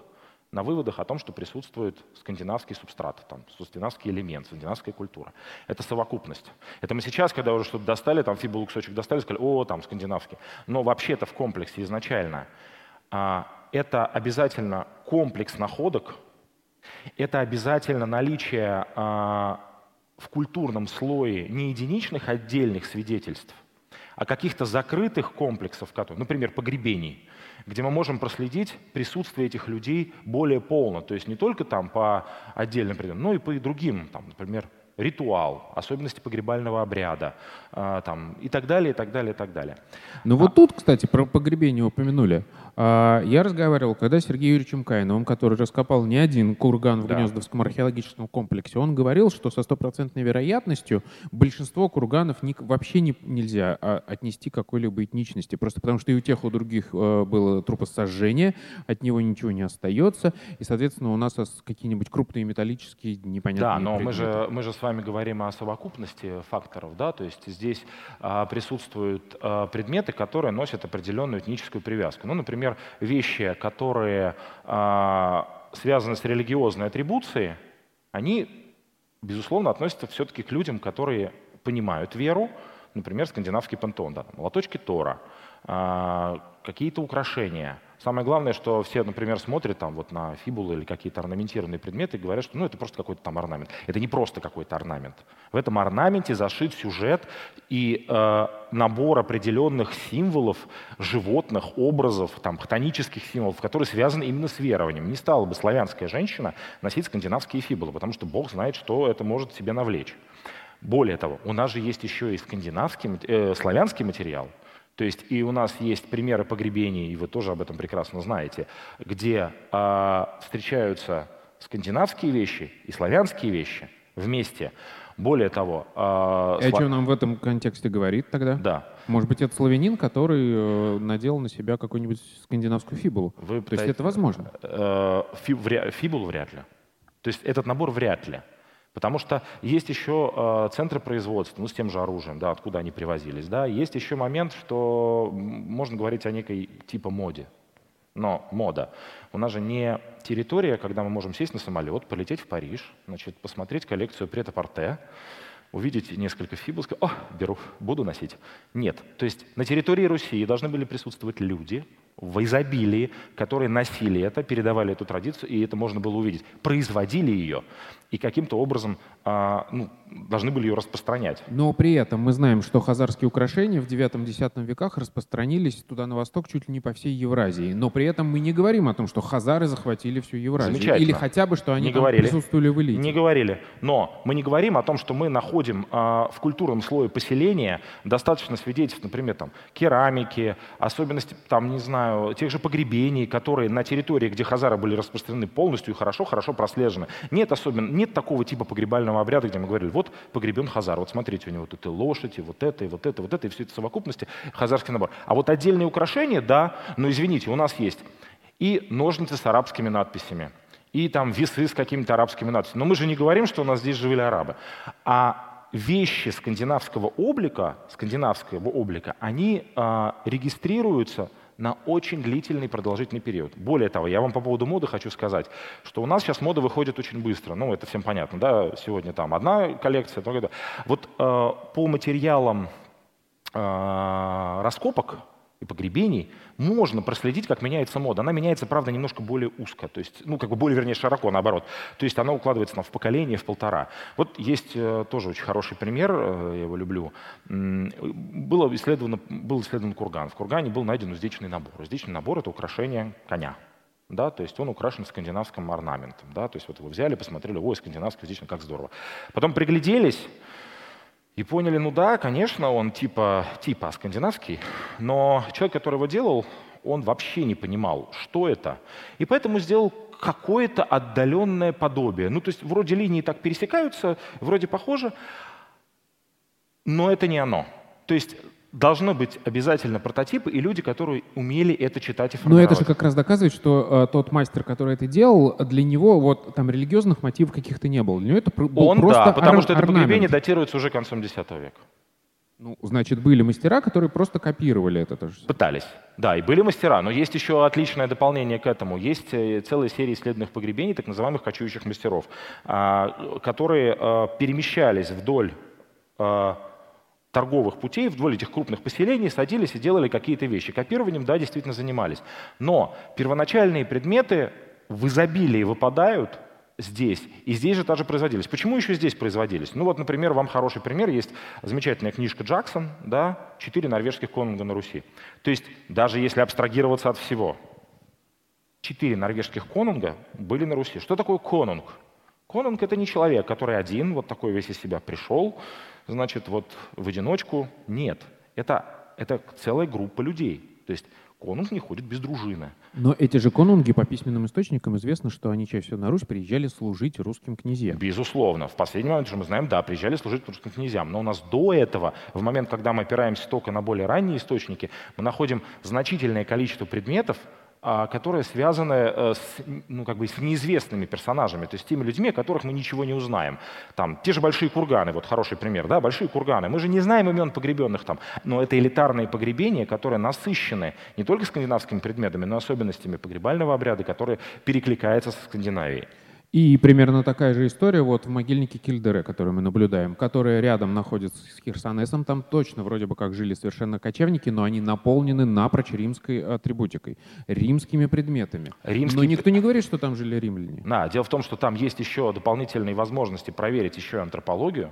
на выводах о том, что присутствует скандинавский субстрат, там, скандинавский элемент, скандинавская культура. Это совокупность. Это мы сейчас, когда уже что-то достали, там фибулу кусочек достали, сказали, о, там скандинавский. Но вообще это в комплексе изначально. А, это обязательно комплекс находок, это обязательно наличие а, в культурном слое не единичных отдельных свидетельств, а каких-то закрытых комплексов, например, погребений, где мы можем проследить присутствие этих людей более полно. То есть не только там по отдельным предметам, но и по другим, там, например, ритуал, особенности погребального обряда э, там, и так далее, и так далее, и так далее. Ну а... вот тут, кстати, про погребение упомянули. А, я разговаривал, когда с Сергеем Юрьевичем Кайновым, который раскопал не один курган в да. Гнездовском археологическом комплексе, он говорил, что со стопроцентной вероятностью большинство курганов не, вообще не, нельзя а, отнести к какой-либо этничности, просто потому что и у тех, и у других а, было трупосожжение, от него ничего не остается, и, соответственно, у нас какие-нибудь крупные металлические непонятные Да, но мы же, мы же с вами говорим о совокупности факторов, да, то есть здесь а, присутствуют предметы, которые носят определенную этническую привязку. Ну, например, например, вещи, которые э, связаны с религиозной атрибуцией, они, безусловно, относятся все-таки к людям, которые понимают веру, например, скандинавский пантеон, да, молоточки Тора, э, какие-то украшения – Самое главное, что все, например, смотрят там вот на фибулы или какие-то орнаментированные предметы и говорят, что ну, это просто какой-то там орнамент. Это не просто какой-то орнамент. В этом орнаменте зашит сюжет и э, набор определенных символов, животных, образов, там, хтонических символов, которые связаны именно с верованием. Не стала бы славянская женщина носить скандинавские фибулы, потому что Бог знает, что это может себе навлечь. Более того, у нас же есть еще и скандинавский, э, славянский материал – то есть и у нас есть примеры погребений, и вы тоже об этом прекрасно знаете, где э, встречаются скандинавские вещи и славянские вещи вместе. Более того... Э, и о чем нам в этом контексте говорит тогда? Да. Может быть, это славянин, который э, надел на себя какую-нибудь скандинавскую фибулу? Вы То есть это возможно? Э, фиб, фибулу вряд ли. То есть этот набор вряд ли. Потому что есть еще э, центры производства, ну, с тем же оружием, да, откуда они привозились. Да. Есть еще момент, что можно говорить о некой типа моде. Но мода. У нас же не территория, когда мы можем сесть на самолет, полететь в Париж, значит, посмотреть коллекцию прет-а-порте, увидеть несколько фибул, сказать, о, беру, буду носить. Нет. То есть на территории Руси должны были присутствовать люди, в изобилии, которые носили это, передавали эту традицию, и это можно было увидеть. Производили ее и каким-то образом а, ну, должны были ее распространять. Но при этом мы знаем, что хазарские украшения в 9-10 веках распространились туда на восток чуть ли не по всей Евразии. Но при этом мы не говорим о том, что хазары захватили всю Евразию. Или хотя бы, что они не говорили. присутствовали в элите. Не говорили. Но мы не говорим о том, что мы находим а, в культурном слое поселения достаточно свидетельств, например, там, керамики, особенности, там, не знаю, тех же погребений, которые на территории, где хазары были распространены полностью и хорошо-хорошо прослежены. Нет особенно, нет такого типа погребального обряда, где мы говорили, вот погребен хазар, вот смотрите, у него тут и лошадь, и вот это, и вот это, вот это, и все это в совокупности хазарский набор. А вот отдельные украшения, да, но извините, у нас есть и ножницы с арабскими надписями, и там весы с какими-то арабскими надписями. Но мы же не говорим, что у нас здесь жили арабы. А вещи скандинавского облика, скандинавского облика, они э, регистрируются на очень длительный продолжительный период. Более того, я вам по поводу моды хочу сказать, что у нас сейчас мода выходит очень быстро. Ну, это всем понятно, да, сегодня там одна коллекция, другая. Вот э, по материалам э, раскопок и погребений можно проследить, как меняется мода. Она меняется, правда, немножко более узко, то есть, ну, как бы более, вернее, широко, наоборот. То есть она укладывается там, в поколение, в полтора. Вот есть э, тоже очень хороший пример, э, я его люблю. Было исследовано, был исследован курган. В кургане был найден уздечный набор. Уздечный набор — это украшение коня. Да, то есть он украшен скандинавским орнаментом. Да, то есть вот его взяли, посмотрели, ой, скандинавский уздечный, как здорово. Потом пригляделись, и поняли, ну да, конечно, он типа, типа скандинавский, но человек, который его делал, он вообще не понимал, что это. И поэтому сделал какое-то отдаленное подобие. Ну, то есть вроде линии так пересекаются, вроде похоже, но это не оно. То есть должно быть обязательно прототипы и люди, которые умели это читать и формировать. Но это же как раз доказывает, что э, тот мастер, который это делал, для него вот там религиозных мотивов каких-то не было. Для него это был Он, просто да, потому ор- что это орнамент. погребение датируется уже концом X века. Ну, значит, были мастера, которые просто копировали это тоже. Пытались. Да, и были мастера, но есть еще отличное дополнение к этому. Есть э, целая серия исследованных погребений, так называемых кочующих мастеров, а, которые а, перемещались вдоль а, торговых путей, вдоль этих крупных поселений, садились и делали какие-то вещи. Копированием, да, действительно занимались. Но первоначальные предметы в изобилии выпадают здесь. И здесь же тоже производились. Почему еще здесь производились? Ну вот, например, вам хороший пример. Есть замечательная книжка Джексон, да, «Четыре норвежских конунга на Руси». То есть даже если абстрагироваться от всего, четыре норвежских конунга были на Руси. Что такое конунг? Конунг — это не человек, который один, вот такой весь из себя пришел, значит, вот в одиночку. Нет, это, это целая группа людей. То есть конунг не ходит без дружины. Но эти же конунги по письменным источникам известно, что они чаще всего на Русь приезжали служить русским князьям. Безусловно. В последний момент, что мы знаем, да, приезжали служить русским князьям. Но у нас до этого, в момент, когда мы опираемся только на более ранние источники, мы находим значительное количество предметов, которые связаны э, с, ну, как бы с неизвестными персонажами, то есть теми людьми, о которых мы ничего не узнаем. Там, те же большие курганы, вот хороший пример, да, большие курганы. Мы же не знаем имен погребенных там, но это элитарные погребения, которые насыщены не только скандинавскими предметами, но и особенностями погребального обряда, которые перекликаются со Скандинавией. И примерно такая же история вот в могильнике Кильдере, который мы наблюдаем, которая рядом находится с Хирсонесом. Там точно вроде бы как жили совершенно кочевники, но они наполнены напрочь римской атрибутикой, римскими предметами. Римские Но никто не говорит, что там жили римляне. Да, дело в том, что там есть еще дополнительные возможности проверить еще и антропологию.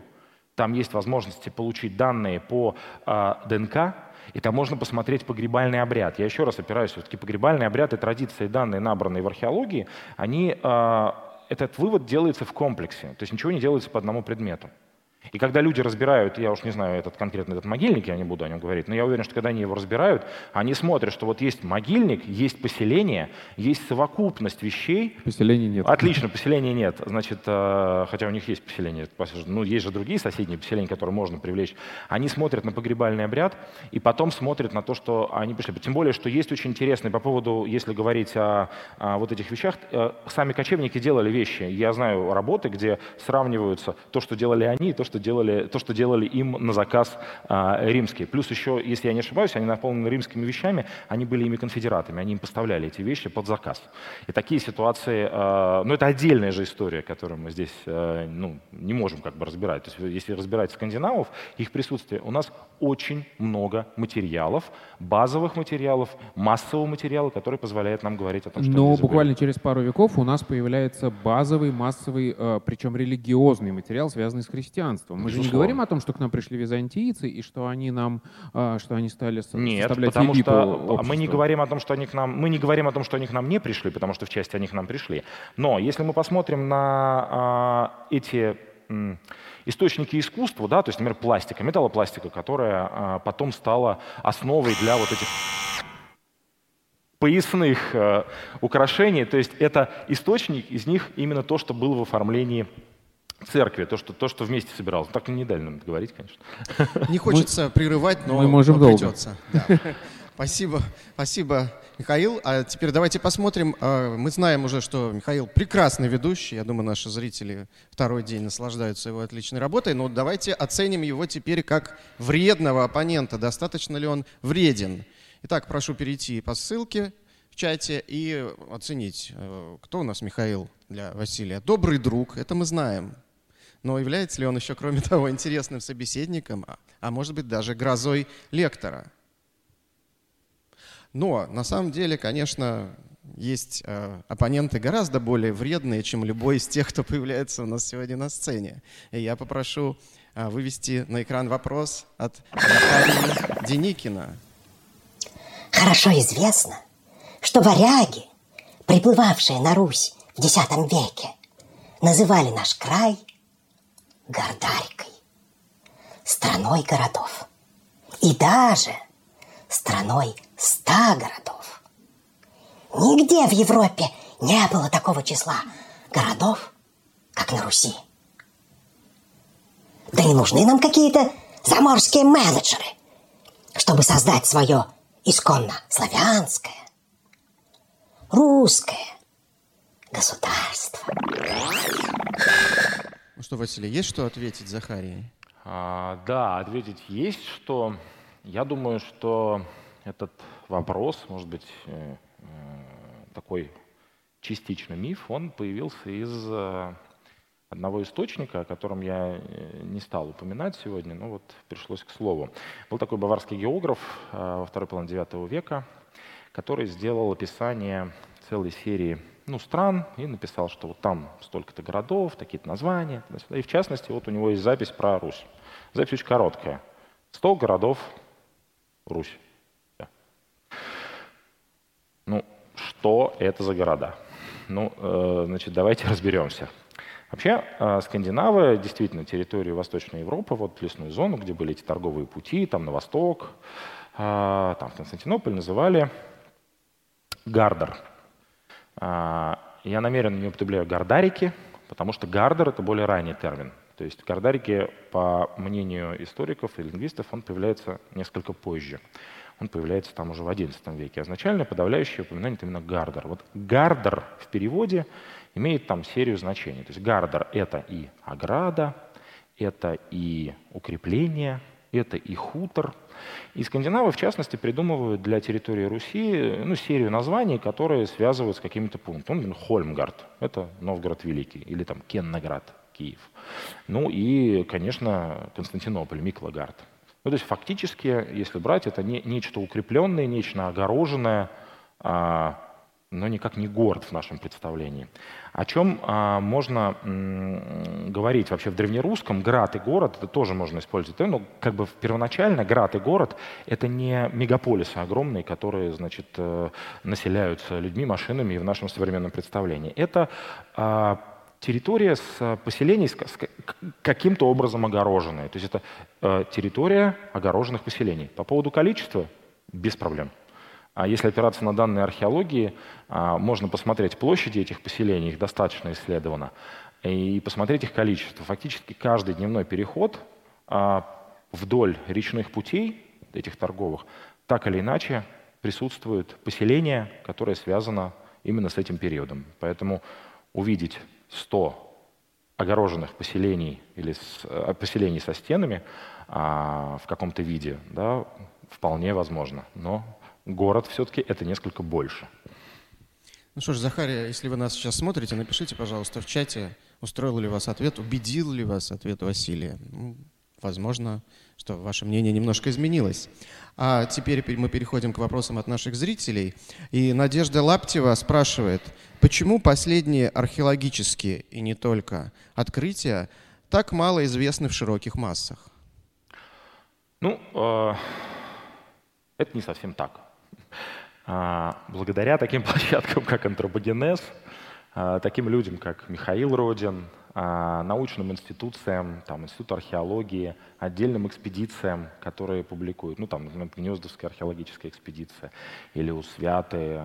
Там есть возможности получить данные по э, ДНК, и там можно посмотреть погребальный обряд. Я еще раз опираюсь, все-таки погребальный обряд и традиции, данные, набранные в археологии, они, э, этот вывод делается в комплексе, то есть ничего не делается по одному предмету. И когда люди разбирают, я уж не знаю этот конкретно этот могильник, я не буду о нем говорить, но я уверен, что когда они его разбирают, они смотрят, что вот есть могильник, есть поселение, есть совокупность вещей. Поселения нет. Отлично, поселения нет. Значит, э, хотя у них есть поселение, ну есть же другие соседние поселения, которые можно привлечь. Они смотрят на погребальный обряд и потом смотрят на то, что они пришли. Тем более, что есть очень интересный по поводу, если говорить о, о вот этих вещах, э, сами кочевники делали вещи. Я знаю работы, где сравниваются то, что делали они, и то, что что делали, то, что делали им на заказ а, римские. Плюс еще, если я не ошибаюсь, они наполнены римскими вещами, они были ими конфедератами, они им поставляли эти вещи под заказ. И такие ситуации, а, ну это отдельная же история, которую мы здесь а, ну, не можем как бы разбирать. То есть если разбирать скандинавов, их присутствие, у нас очень много материалов, базовых материалов, массового материала, который позволяет нам говорить о том, что Но буквально через пару веков у нас появляется базовый, массовый, э, причем религиозный материал, связанный с христианством обществом. Мы Безусловно. же не говорим о том, что к нам пришли византийцы и что они нам, а, что они стали Нет, составлять потому что общества. мы не говорим о том, что они к нам, мы не говорим о том, что они к нам не пришли, потому что в части они к нам пришли. Но если мы посмотрим на а, эти источники искусства, да, то есть, например, пластика, металлопластика, которая а, потом стала основой для вот этих поясных э, украшений. То есть это источник из них именно то, что было в оформлении церкви, то, что, то, что вместе собиралось. Так не дали нам говорить, конечно. Не хочется мы, прерывать, но, мы можем но придется. Да. Спасибо, спасибо, Михаил. А теперь давайте посмотрим. А, мы знаем уже, что Михаил прекрасный ведущий. Я думаю, наши зрители второй день наслаждаются его отличной работой. Но давайте оценим его теперь как вредного оппонента. Достаточно ли он вреден? Итак, прошу перейти по ссылке в чате и оценить, э, кто у нас Михаил для Василия. Добрый друг, это мы знаем. Но является ли он еще, кроме того, интересным собеседником, а, а может быть даже грозой лектора? Но на самом деле, конечно, есть э, оппоненты гораздо более вредные, чем любой из тех, кто появляется у нас сегодня на сцене. И я попрошу э, вывести на экран вопрос от Захарии Деникина. Хорошо известно, что варяги, приплывавшие на Русь в X веке, называли наш край Гордарикой, страной городов. И даже страной ста городов. Нигде в Европе не было такого числа городов, как на Руси. Да не нужны нам какие-то заморские менеджеры, чтобы создать свое исконно славянское, русское государство. Ну что, Василий, есть что ответить Захарии? А, да, ответить есть что. Я думаю, что этот вопрос, может быть, э, э, такой частично миф, он появился из э, одного источника, о котором я не стал упоминать сегодня, но вот пришлось к слову. Был такой баварский географ во второй половине IX века, который сделал описание целой серии ну, стран и написал, что вот там столько-то городов, такие-то названия. И в частности, вот у него есть запись про Русь. Запись очень короткая. 100 городов Русь. Ну, что это за города? Ну, э, значит, давайте разберемся. Вообще, э, скандинавы, действительно, территорию Восточной Европы, вот лесную зону, где были эти торговые пути, там на восток, э, там в Константинополь, называли Гардер. А, я намеренно не употребляю гардарики, потому что гардер — это более ранний термин. То есть гардарики, по мнению историков и лингвистов, он появляется несколько позже. Он появляется там уже в XI веке. Изначально подавляющее упоминание — это именно гардер. Вот гардер в переводе имеет там серию значений. То есть гардер — это и ограда, это и укрепление, это и хутор — и скандинавы, в частности, придумывают для территории Руси ну, серию названий, которые связывают с какими-то пунктами. Ну, Хольмгард — это Новгород Великий, или там Кенноград, Киев. Ну и, конечно, Константинополь, Миклогард. Ну, то есть фактически, если брать, это не, нечто укрепленное, нечто огороженное, а, но никак не город в нашем представлении. О чем а, можно м, говорить вообще в древнерусском? Град и город, это тоже можно использовать. Ну, как бы первоначально град и город — это не мегаполисы огромные, которые, значит, э, населяются людьми, машинами и в нашем современном представлении. Это а, территория с поселений с, с каким-то образом огороженная. То есть это э, территория огороженных поселений. По поводу количества без проблем. А если опираться на данные археологии, а, можно посмотреть площади этих поселений, их достаточно исследовано, и посмотреть их количество. Фактически каждый дневной переход а, вдоль речных путей, этих торговых, так или иначе присутствует поселение, которое связано именно с этим периодом. Поэтому увидеть 100 огороженных поселений или э, поселений со стенами в каком-то виде, да, вполне возможно. Но город все-таки это несколько больше. Ну что ж, Захария, если вы нас сейчас смотрите, напишите, пожалуйста, в чате, устроил ли вас ответ, убедил ли вас ответ Василия. Ну, возможно, что ваше мнение немножко изменилось. А теперь мы переходим к вопросам от наших зрителей. И Надежда Лаптева спрашивает, почему последние археологические и не только открытия так мало известны в широких массах? Ну, э, это не совсем так. А, благодаря таким площадкам, как антропогенез, а, таким людям, как Михаил Родин, а, научным институциям, там, Институт археологии, отдельным экспедициям, которые публикуют, ну, там, например, Гнездовская археологическая экспедиция, или Усвяты,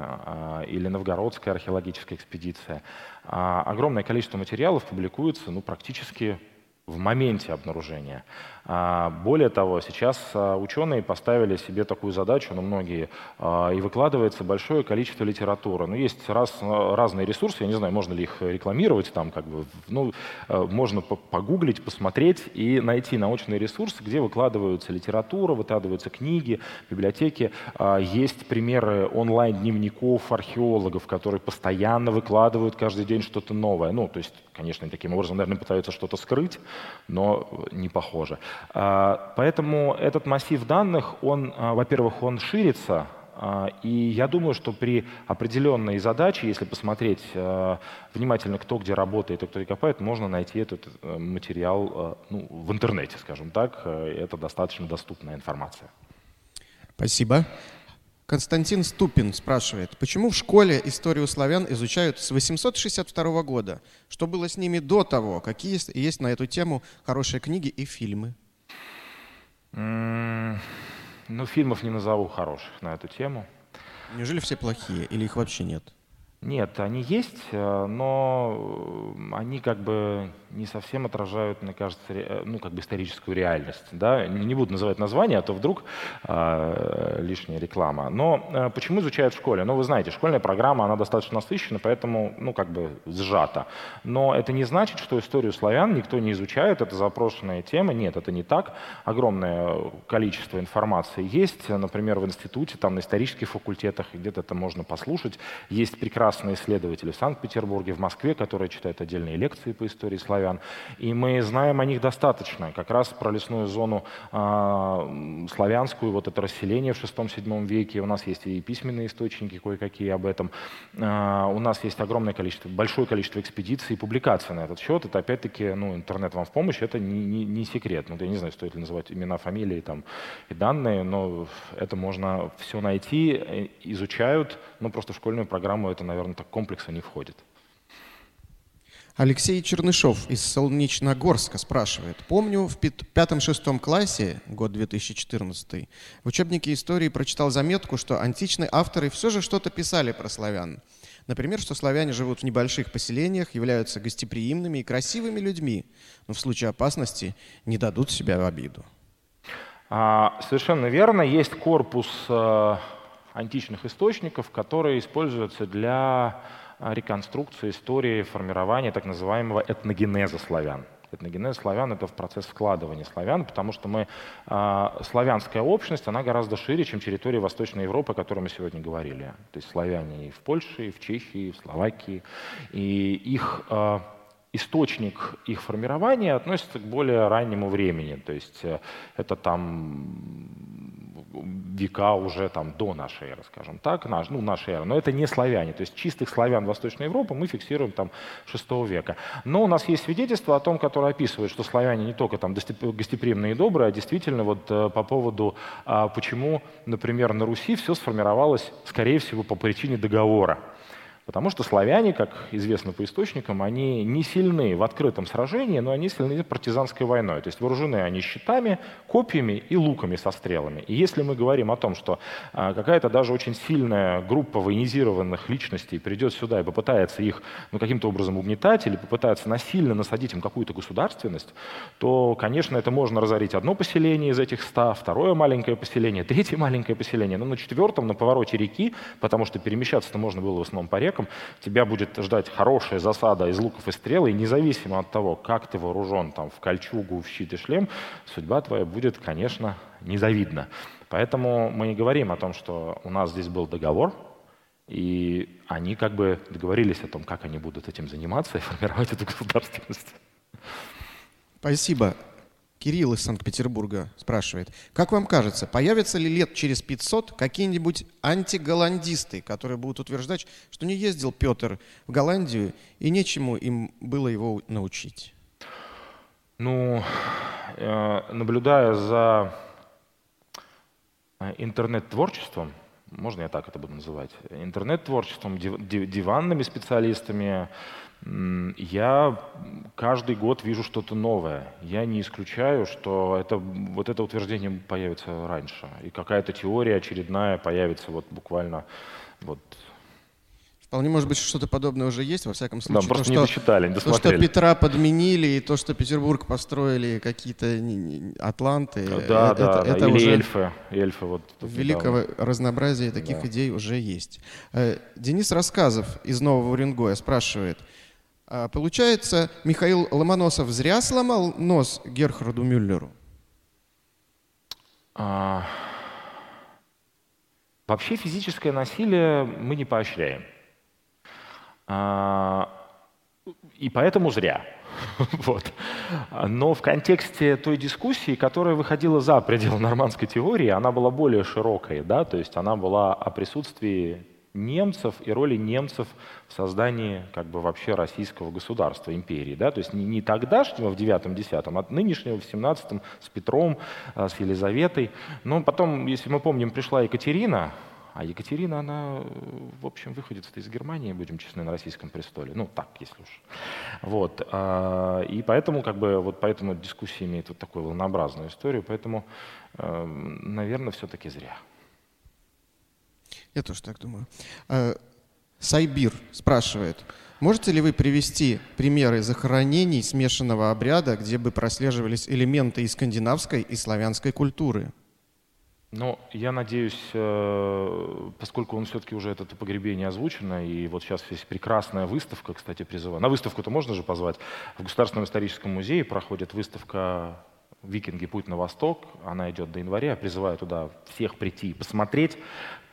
или Новгородская археологическая экспедиция. Огромное количество материалов публикуется, ну, практически в моменте обнаружения. А, более того, сейчас а, ученые поставили себе такую задачу, ну многие, а, и выкладывается большое количество литературы. Ну, есть раз, разные ресурсы, я не знаю, можно ли их рекламировать, там как бы, ну, можно погуглить, посмотреть и найти научные ресурсы, где выкладываются литература, выкладываются книги, библиотеки. Есть примеры онлайн-дневников археологов, которые постоянно выкладывают каждый день что-то новое. Ну, то есть, конечно, таким образом, наверное, пытаются что-то скрыть, но не похоже. А, поэтому этот массив данных, он, а, во-первых, он ширится, а, и я думаю, что при определенной задаче, если посмотреть внимательно, кто где работает и кто где копает, можно найти этот э, материал ну, в интернете, скажем так. Э, это достаточно доступная информация. Спасибо. Константин Ступин спрашивает, почему в школе историю славян изучают с 862 года? Что было с ними до того? Какие есть на эту тему хорошие книги и фильмы? Ну, фильмов не назову хороших на эту тему. Неужели все плохие или их вообще нет? Нет, они есть, э, но они как бы не совсем отражают, мне кажется, э, ну, как бы историческую реальность. Да? Не буду называть название, а то вдруг э, лишняя реклама. Но э, почему изучают в школе? Ну, вы знаете, школьная программа, она достаточно насыщена, поэтому, ну, как бы сжата. Но это не значит, что историю славян никто не изучает, это запрошенная тема. Нет, это не так. Огромное количество информации есть, например, в институте, там, на исторических факультетах, где-то это можно послушать. Есть прекрасные исследователи в Санкт-Петербурге, в Москве, которые читают отдельные лекции по истории славян славян. И мы знаем о них достаточно. Как раз про лесную зону э, славянскую, вот это расселение в VI-VII веке. У нас есть и письменные источники кое-какие об этом. Э, у нас есть огромное количество, большое количество экспедиций и публикаций на этот счет. Это опять-таки, ну, интернет вам в помощь, это не, не, не секрет. Ну, я не знаю, стоит ли называть имена, фамилии там, и данные, но это можно все найти, э, изучают, но просто в школьную программу это, наверное, так комплексно не входит. Алексей Чернышов из Солнечногорска спрашивает. Помню, в пятом-шестом классе, год 2014, в учебнике истории прочитал заметку, что античные авторы все же что-то писали про славян. Например, что славяне живут в небольших поселениях, являются гостеприимными и красивыми людьми, но в случае опасности не дадут себя в обиду. А, совершенно верно. Есть корпус э, античных источников, которые используются для реконструкции истории формирования так называемого этногенеза славян. Этногенез славян — это в процесс складывания славян, потому что мы, э, славянская общность, она гораздо шире, чем территория Восточной Европы, о которой мы сегодня говорили. То есть славяне и в Польше, и в Чехии, и в Словакии. И их э, источник их формирования относится к более раннему времени. То есть э, это там века уже там до нашей эры, скажем так, наш, ну, нашей эры. Но это не славяне. То есть чистых славян Восточной Европы мы фиксируем там 6 века. Но у нас есть свидетельства о том, которые описывают, что славяне не только там гостеприимные и добрые, а действительно вот э, по поводу, а, почему, например, на Руси все сформировалось, скорее всего, по причине договора. Потому что славяне, как известно по источникам, они не сильны в открытом сражении, но они сильны партизанской войной. То есть вооружены они щитами, копьями и луками со стрелами. И если мы говорим о том, что а, какая-то даже очень сильная группа военизированных личностей придет сюда и попытается их ну, каким-то образом угнетать или попытается насильно насадить им какую-то государственность, то, конечно, это можно разорить одно поселение из этих ста, второе маленькое поселение, третье маленькое поселение, но на четвертом, на повороте реки, потому что перемещаться-то можно было в основном по рекам, тебя будет ждать хорошая засада из луков и стрел, и независимо от того, как ты вооружен там, в кольчугу, в щит и шлем, судьба твоя будет, конечно, незавидна. Поэтому мы не говорим о том, что у нас здесь был договор, и они как бы договорились о том, как они будут этим заниматься и формировать эту государственность. Спасибо. Кирилл из Санкт-Петербурга спрашивает, как вам кажется, появятся ли лет через 500 какие-нибудь антиголландисты, которые будут утверждать, что не ездил Петр в Голландию и нечему им было его научить? Ну, э, наблюдая за э, интернет-творчеством, можно я так это буду называть, интернет-творчеством, диванными специалистами, я каждый год вижу что-то новое. Я не исключаю, что это, вот это утверждение появится раньше. И какая-то теория очередная появится вот буквально вот Вполне может быть, что-то подобное уже есть, во всяком случае. Да, просто то, не что, досчитали, не То, что Петра подменили, и то, что Петербург построили какие-то атланты. Да, это, да, это, это Или уже эльфы. эльфы вот великого недавно. разнообразия таких да. идей уже есть. Э, Денис Рассказов из Нового Уренгоя спрашивает – получается, Михаил Ломоносов зря сломал нос Герхарду Мюллеру? А... Вообще физическое насилие мы не поощряем. А... И поэтому зря. вот. Но в контексте той дискуссии, которая выходила за пределы нормандской теории, она была более широкой, да, то есть она была о присутствии немцев и роли немцев создании как бы вообще российского государства, империи. Да? То есть не, не тогдашнего в 9-10, а нынешнего в 17 с Петром, а, с Елизаветой. Но потом, если мы помним, пришла Екатерина, а Екатерина, она, в общем, выходит из Германии, будем честны, на российском престоле. Ну, так, если уж. Вот. А, и поэтому, как бы, вот поэтому дискуссия имеет вот такую волнообразную историю. Поэтому, наверное, все-таки зря. Я тоже так думаю. Сайбир спрашивает, можете ли вы привести примеры захоронений смешанного обряда, где бы прослеживались элементы и скандинавской, и славянской культуры? Ну, я надеюсь, э, поскольку он все-таки уже это погребение озвучено, и вот сейчас есть прекрасная выставка, кстати, призываю. На выставку-то можно же позвать. В Государственном историческом музее проходит выставка «Викинги. Путь на восток». Она идет до января. Я призываю туда всех прийти и посмотреть,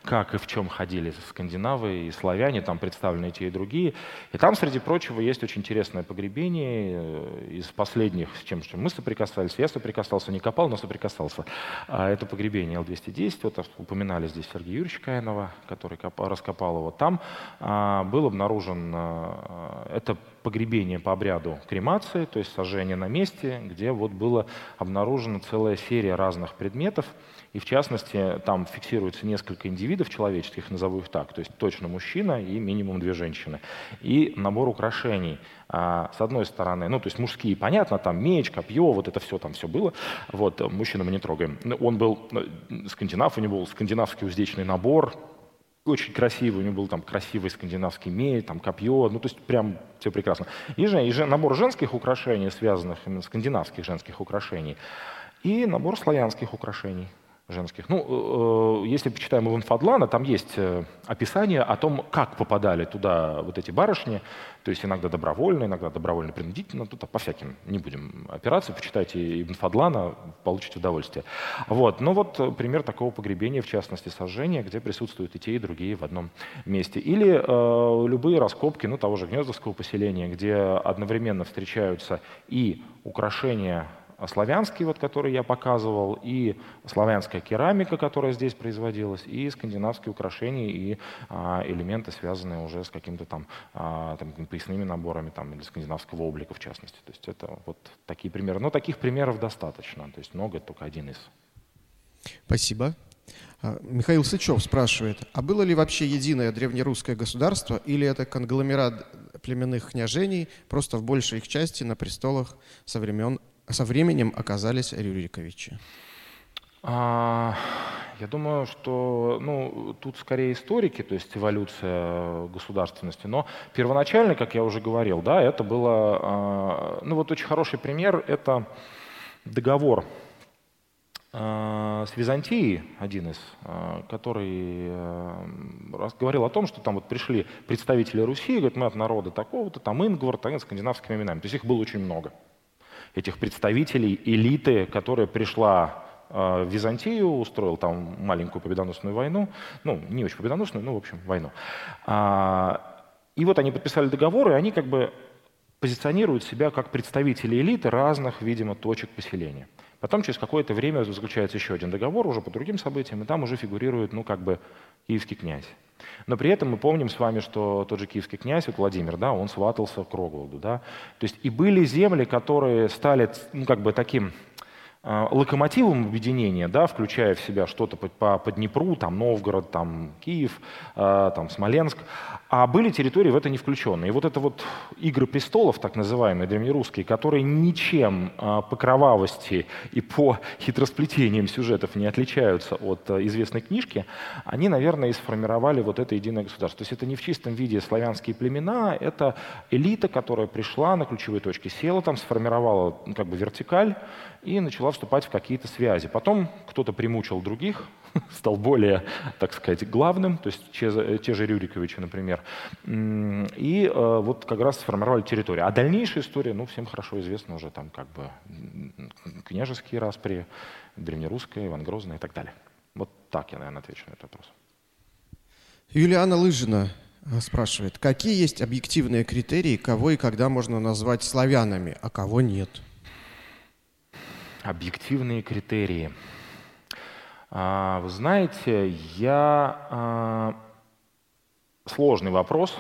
как и в чем ходили скандинавы и славяне, там представлены и те, и другие. И там, среди прочего, есть очень интересное погребение э, из последних, с чем, с чем мы соприкасались. Я соприкасался, не копал, но соприкасался. А это погребение Л-210, вот упоминали здесь Сергея Юрьевича Каинова, который копал, раскопал его. Там а, был обнаружен, а, это погребение по обряду кремации, то есть сожжение на месте, где вот была обнаружена целая серия разных предметов, и в частности, там фиксируется несколько индивидов человеческих, назову их так, то есть точно мужчина и минимум две женщины. И набор украшений. А, с одной стороны, ну, то есть мужские, понятно, там меч, копье, вот это все там все было. Вот, мужчину мы не трогаем. Он был э, скандинав, у него был скандинавский уздечный набор, очень красивый, у него был там красивый скандинавский меч, там копье, ну то есть прям все прекрасно. И же, и же набор женских украшений, связанных именно скандинавских женских украшений, и набор славянских украшений женских. Ну, э, если почитаем Иван Фадлана, там есть э, описание о том, как попадали туда вот эти барышни, то есть иногда добровольно, иногда добровольно принудительно, тут по всяким не будем опираться, почитайте Ибн Фадлана, получите удовольствие. Вот. Но вот э, пример такого погребения, в частности сожжения, где присутствуют и те, и другие в одном месте. Или э, любые раскопки ну, того же Гнездовского поселения, где одновременно встречаются и украшения славянский, вот, который я показывал, и славянская керамика, которая здесь производилась, и скандинавские украшения и а, элементы, связанные уже с какими-то там, а, там поясными наборами там, или скандинавского облика в частности. То есть это вот такие примеры. Но таких примеров достаточно, то есть много, только один из. Спасибо. А, Михаил Сычев спрашивает, а было ли вообще единое древнерусское государство или это конгломерат племенных княжений, просто в большей их части на престолах со, времен, со временем оказались Рюриковичи? А, я думаю, что ну, тут скорее историки, то есть эволюция государственности, но первоначально, как я уже говорил, да, это было, а, ну вот очень хороший пример, это договор а, с Византией, один из, а, который а, говорил о том, что там вот пришли представители Руси, говорят, мы от народа такого-то, там Ингвар, там скандинавскими именами. То есть их было очень много. Этих представителей, элиты, которая пришла в Византию, устроил там маленькую победоносную войну, ну, не очень победоносную, ну, в общем, войну. И вот они подписали договор, и они как бы позиционируют себя как представители элиты разных, видимо, точек поселения. Потом через какое-то время заключается еще один договор уже по другим событиям, и там уже фигурирует, ну, как бы киевский князь. Но при этом мы помним с вами, что тот же киевский князь, вот Владимир, да, он сватался к Рогволду, да. То есть и были земли, которые стали, ну, как бы таким локомотивом объединения, да, включая в себя что-то по, по, по Днепру, там Новгород, там Киев, э, там Смоленск, а были территории в это не включенные. И вот это вот игры престолов, так называемые древнерусские, которые ничем э, по кровавости и по хитросплетениям сюжетов не отличаются от э, известной книжки, они, наверное, и сформировали вот это единое государство. То есть это не в чистом виде славянские племена, это элита, которая пришла на ключевые точки, села там, сформировала ну, как бы вертикаль, и начала вступать в какие-то связи. Потом кто-то примучил других, стал более, так сказать, главным, то есть те, те же Рюриковичи, например, и э, вот как раз сформировали территорию. А дальнейшая история, ну, всем хорошо известна уже, там как бы княжеские распри, древнерусская, Иван Грозный и так далее. Вот так я, наверное, отвечу на этот вопрос. Юлиана Лыжина э, спрашивает, какие есть объективные критерии, кого и когда можно назвать славянами, а кого нет? Объективные критерии. А, вы знаете, я... А, сложный вопрос.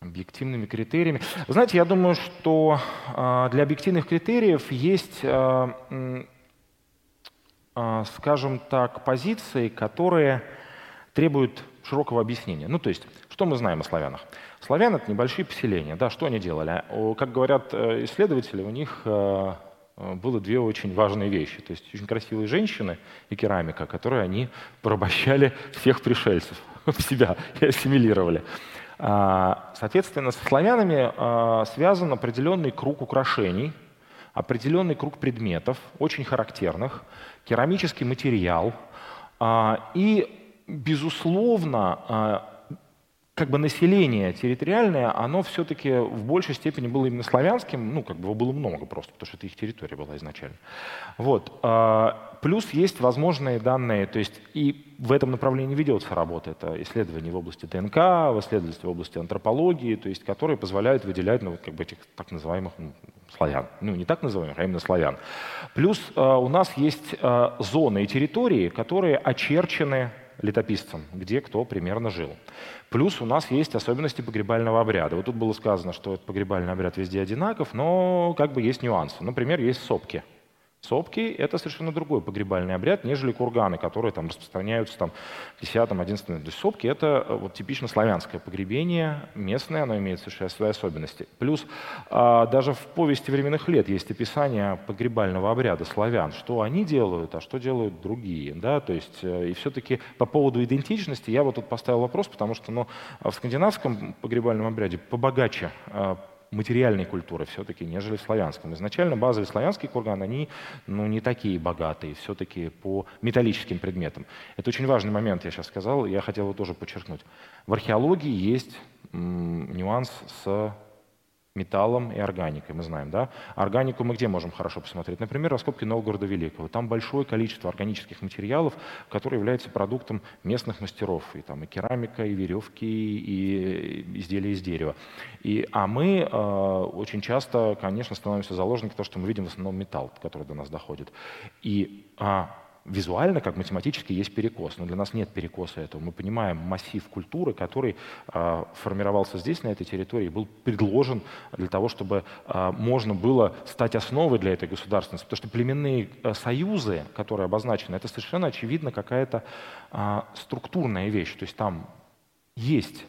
Объективными критериями. Вы знаете, я думаю, что а, для объективных критериев есть, скажем так, позиции, которые требуют широкого объяснения. Ну, то есть, что мы знаем о славянах? Славян — это небольшие поселения. Да, что они делали? Как говорят э, исследователи, у них э, было две очень важные вещи. То есть очень красивые женщины и керамика, которые они порабощали всех пришельцев в себя и ассимилировали. А, соответственно, с славянами а, связан определенный круг украшений, определенный круг предметов, очень характерных, керамический материал. А, и, безусловно, как бы население территориальное, оно все-таки в большей степени было именно славянским, ну, как бы его было много просто, потому что это их территория была изначально. Вот. А, плюс есть возможные данные, то есть и в этом направлении ведется работа. Это исследования в области ДНК, в исследовательстве в области антропологии, то есть которые позволяют выделять ну, как бы этих так называемых ну, славян. Ну, не так называемых, а именно славян. Плюс э, у нас есть э, зоны и территории, которые очерчены летописцам, где кто примерно жил. Плюс у нас есть особенности погребального обряда. Вот тут было сказано, что погребальный обряд везде одинаков, но как бы есть нюансы. Например, есть сопки – Сопки — это совершенно другой погребальный обряд, нежели курганы, которые там распространяются там, в 10-11 То есть сопки — это э, вот, типично славянское погребение, местное, оно имеет совершенно свои особенности. Плюс а, даже в повести временных лет есть описание погребального обряда славян, что они делают, а что делают другие. Да? То есть, э, и все-таки по поводу идентичности я вот тут поставил вопрос, потому что ну, в скандинавском погребальном обряде побогаче а, материальной культуры все-таки, нежели в славянском. Изначально базовый славянский курган, они ну, не такие богатые, все-таки по металлическим предметам. Это очень важный момент, я сейчас сказал, я хотел его тоже подчеркнуть. В археологии есть нюанс с металлом и органикой, мы знаем, да? Органику мы где можем хорошо посмотреть? Например, раскопки Новгорода Великого. Там большое количество органических материалов, которые являются продуктом местных мастеров. И там и керамика, и веревки, и изделия из дерева. И, а мы э, очень часто, конечно, становимся заложниками того, что мы видим в основном металл, который до нас доходит. И а, визуально, как математически, есть перекос. Но для нас нет перекоса этого. Мы понимаем массив культуры, который э, формировался здесь, на этой территории, был предложен для того, чтобы э, можно было стать основой для этой государственности. Потому что племенные э, союзы, которые обозначены, это совершенно очевидно какая-то э, структурная вещь. То есть там есть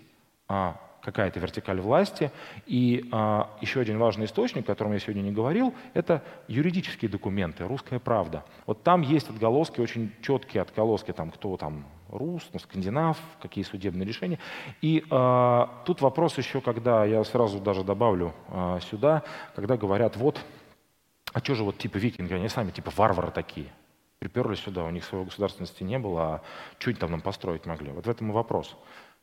э, какая-то вертикаль власти. И а, еще один важный источник, о котором я сегодня не говорил, это юридические документы, русская правда. Вот там есть отголоски, очень четкие отголоски, там, кто там рус, ну, скандинав, какие судебные решения. И а, тут вопрос еще, когда, я сразу даже добавлю а, сюда, когда говорят, вот, а что же вот типа викинги, они сами типа варвары такие, приперлись сюда, у них своей государственности не было, а что они там нам построить могли? Вот в этом и вопрос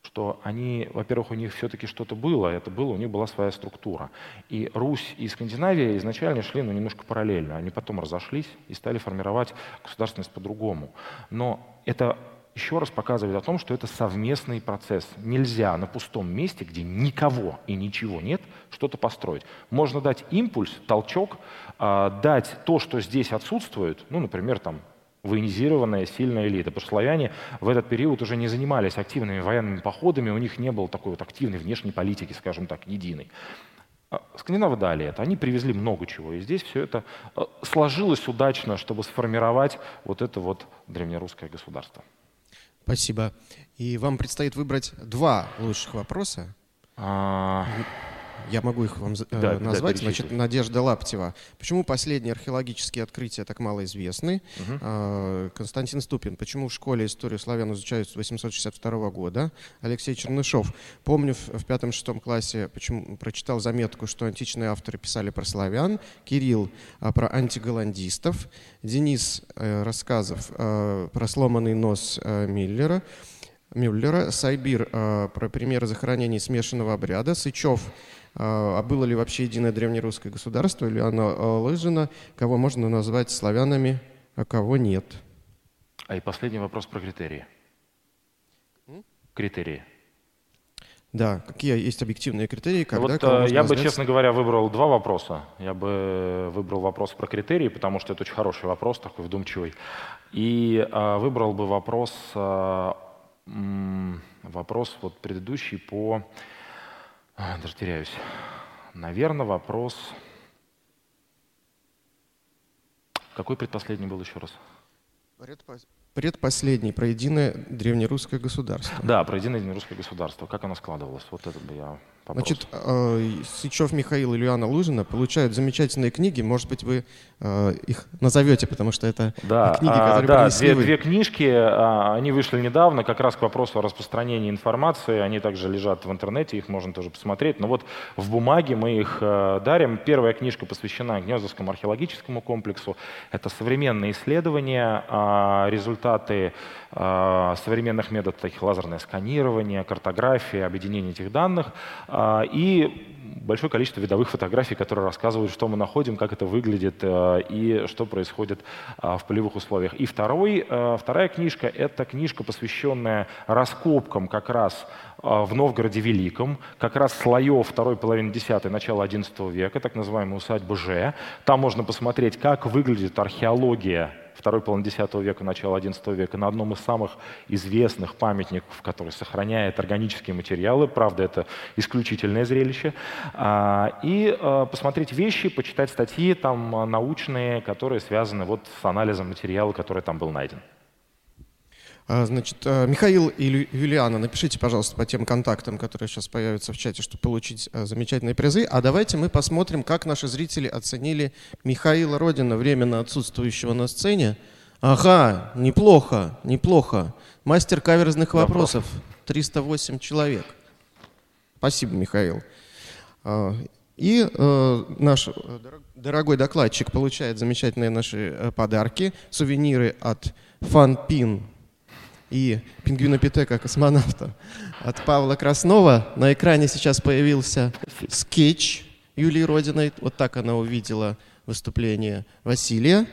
что они, во-первых, у них все-таки что-то было, это было, у них была своя структура. И Русь и Скандинавия изначально шли ну, немножко параллельно. Они потом разошлись и стали формировать государственность по-другому. Но это еще раз показывает о том, что это совместный процесс. Нельзя на пустом месте, где никого и ничего нет, что-то построить. Можно дать импульс, толчок, а, дать то, что здесь отсутствует, ну, например, там, военизированная, сильная элита. Потому что славяне в этот период уже не занимались активными военными походами, у них не было такой вот активной внешней политики, скажем так, единой. А скандинавы дали это, они привезли много чего, и здесь все это э, сложилось удачно, чтобы сформировать вот это вот древнерусское государство. Спасибо. И вам предстоит выбрать два лучших вопроса. А... Я могу их вам э, да, назвать. Да, Значит, Надежда Лаптева. Почему последние археологические открытия так мало известны? Угу. Константин Ступин. Почему в школе историю славян изучают с 862 года? Алексей Чернышов. Помню в пятом-шестом классе почему, прочитал заметку, что античные авторы писали про славян. Кирилл а, про антиголландистов. Денис э, рассказов а, про сломанный нос Миллера. Мюллера, Сайбир э, про примеры захоронений смешанного обряда, Сычев а, а было ли вообще единое древнерусское государство, или оно а, лыжено, кого можно назвать славянами, а кого нет. А и последний вопрос про критерии. Критерии. Да, какие есть объективные критерии, когда вот, кого э, Я бы, честно говоря, выбрал два вопроса. Я бы выбрал вопрос про критерии, потому что это очень хороший вопрос, такой вдумчивый. И э, выбрал бы вопрос, э, вопрос вот предыдущий по даже теряюсь. Наверное, вопрос... Какой предпоследний был еще раз? Предпоследний, про единое древнерусское государство. Да, про единое древнерусское государство. Как оно складывалось? Вот это бы я Вопрос. Значит, э, Сычев Михаил и Ильяна Лужина получают замечательные книги. Может быть, вы э, их назовете, потому что это да, книги, а, которые да, две, две книжки, а, они вышли недавно, как раз к вопросу о распространении информации. Они также лежат в интернете, их можно тоже посмотреть. Но вот в бумаге мы их э, дарим. Первая книжка посвящена Гнездовскому археологическому комплексу. Это современные исследования, а, результаты современных методов, таких лазерное сканирование, картография, объединение этих данных – а, и большое количество видовых фотографий, которые рассказывают, что мы находим, как это выглядит э, и что происходит а, в полевых условиях. И второй, э, вторая книжка — это книжка, посвященная раскопкам как раз э, в Новгороде Великом, как раз слоев второй половины X, начала XI века, так называемая усадьба Ж. Там можно посмотреть, как выглядит археология второй половины X века, начала XI века, на одном из самых известных памятников, который сохраняет органические материалы. Правда, это исключительное зрелище. А, и а, посмотреть вещи, почитать статьи там научные, которые связаны вот с анализом материала, который там был найден. А, значит, э, Михаил и Юлиана, напишите, пожалуйста, по тем контактам, которые сейчас появятся в чате, чтобы получить э, замечательные призы. А давайте мы посмотрим, как наши зрители оценили Михаила Родина, временно отсутствующего на сцене. Ага, неплохо, неплохо. Мастер каверзных вопросов. 308 человек. Спасибо, Михаил. А, и э, наш дорогой докладчик получает замечательные наши подарки, сувениры от Фанпин и пингвинопитека космонавта от Павла Краснова. На экране сейчас появился скетч Юлии Родиной. Вот так она увидела выступление Василия.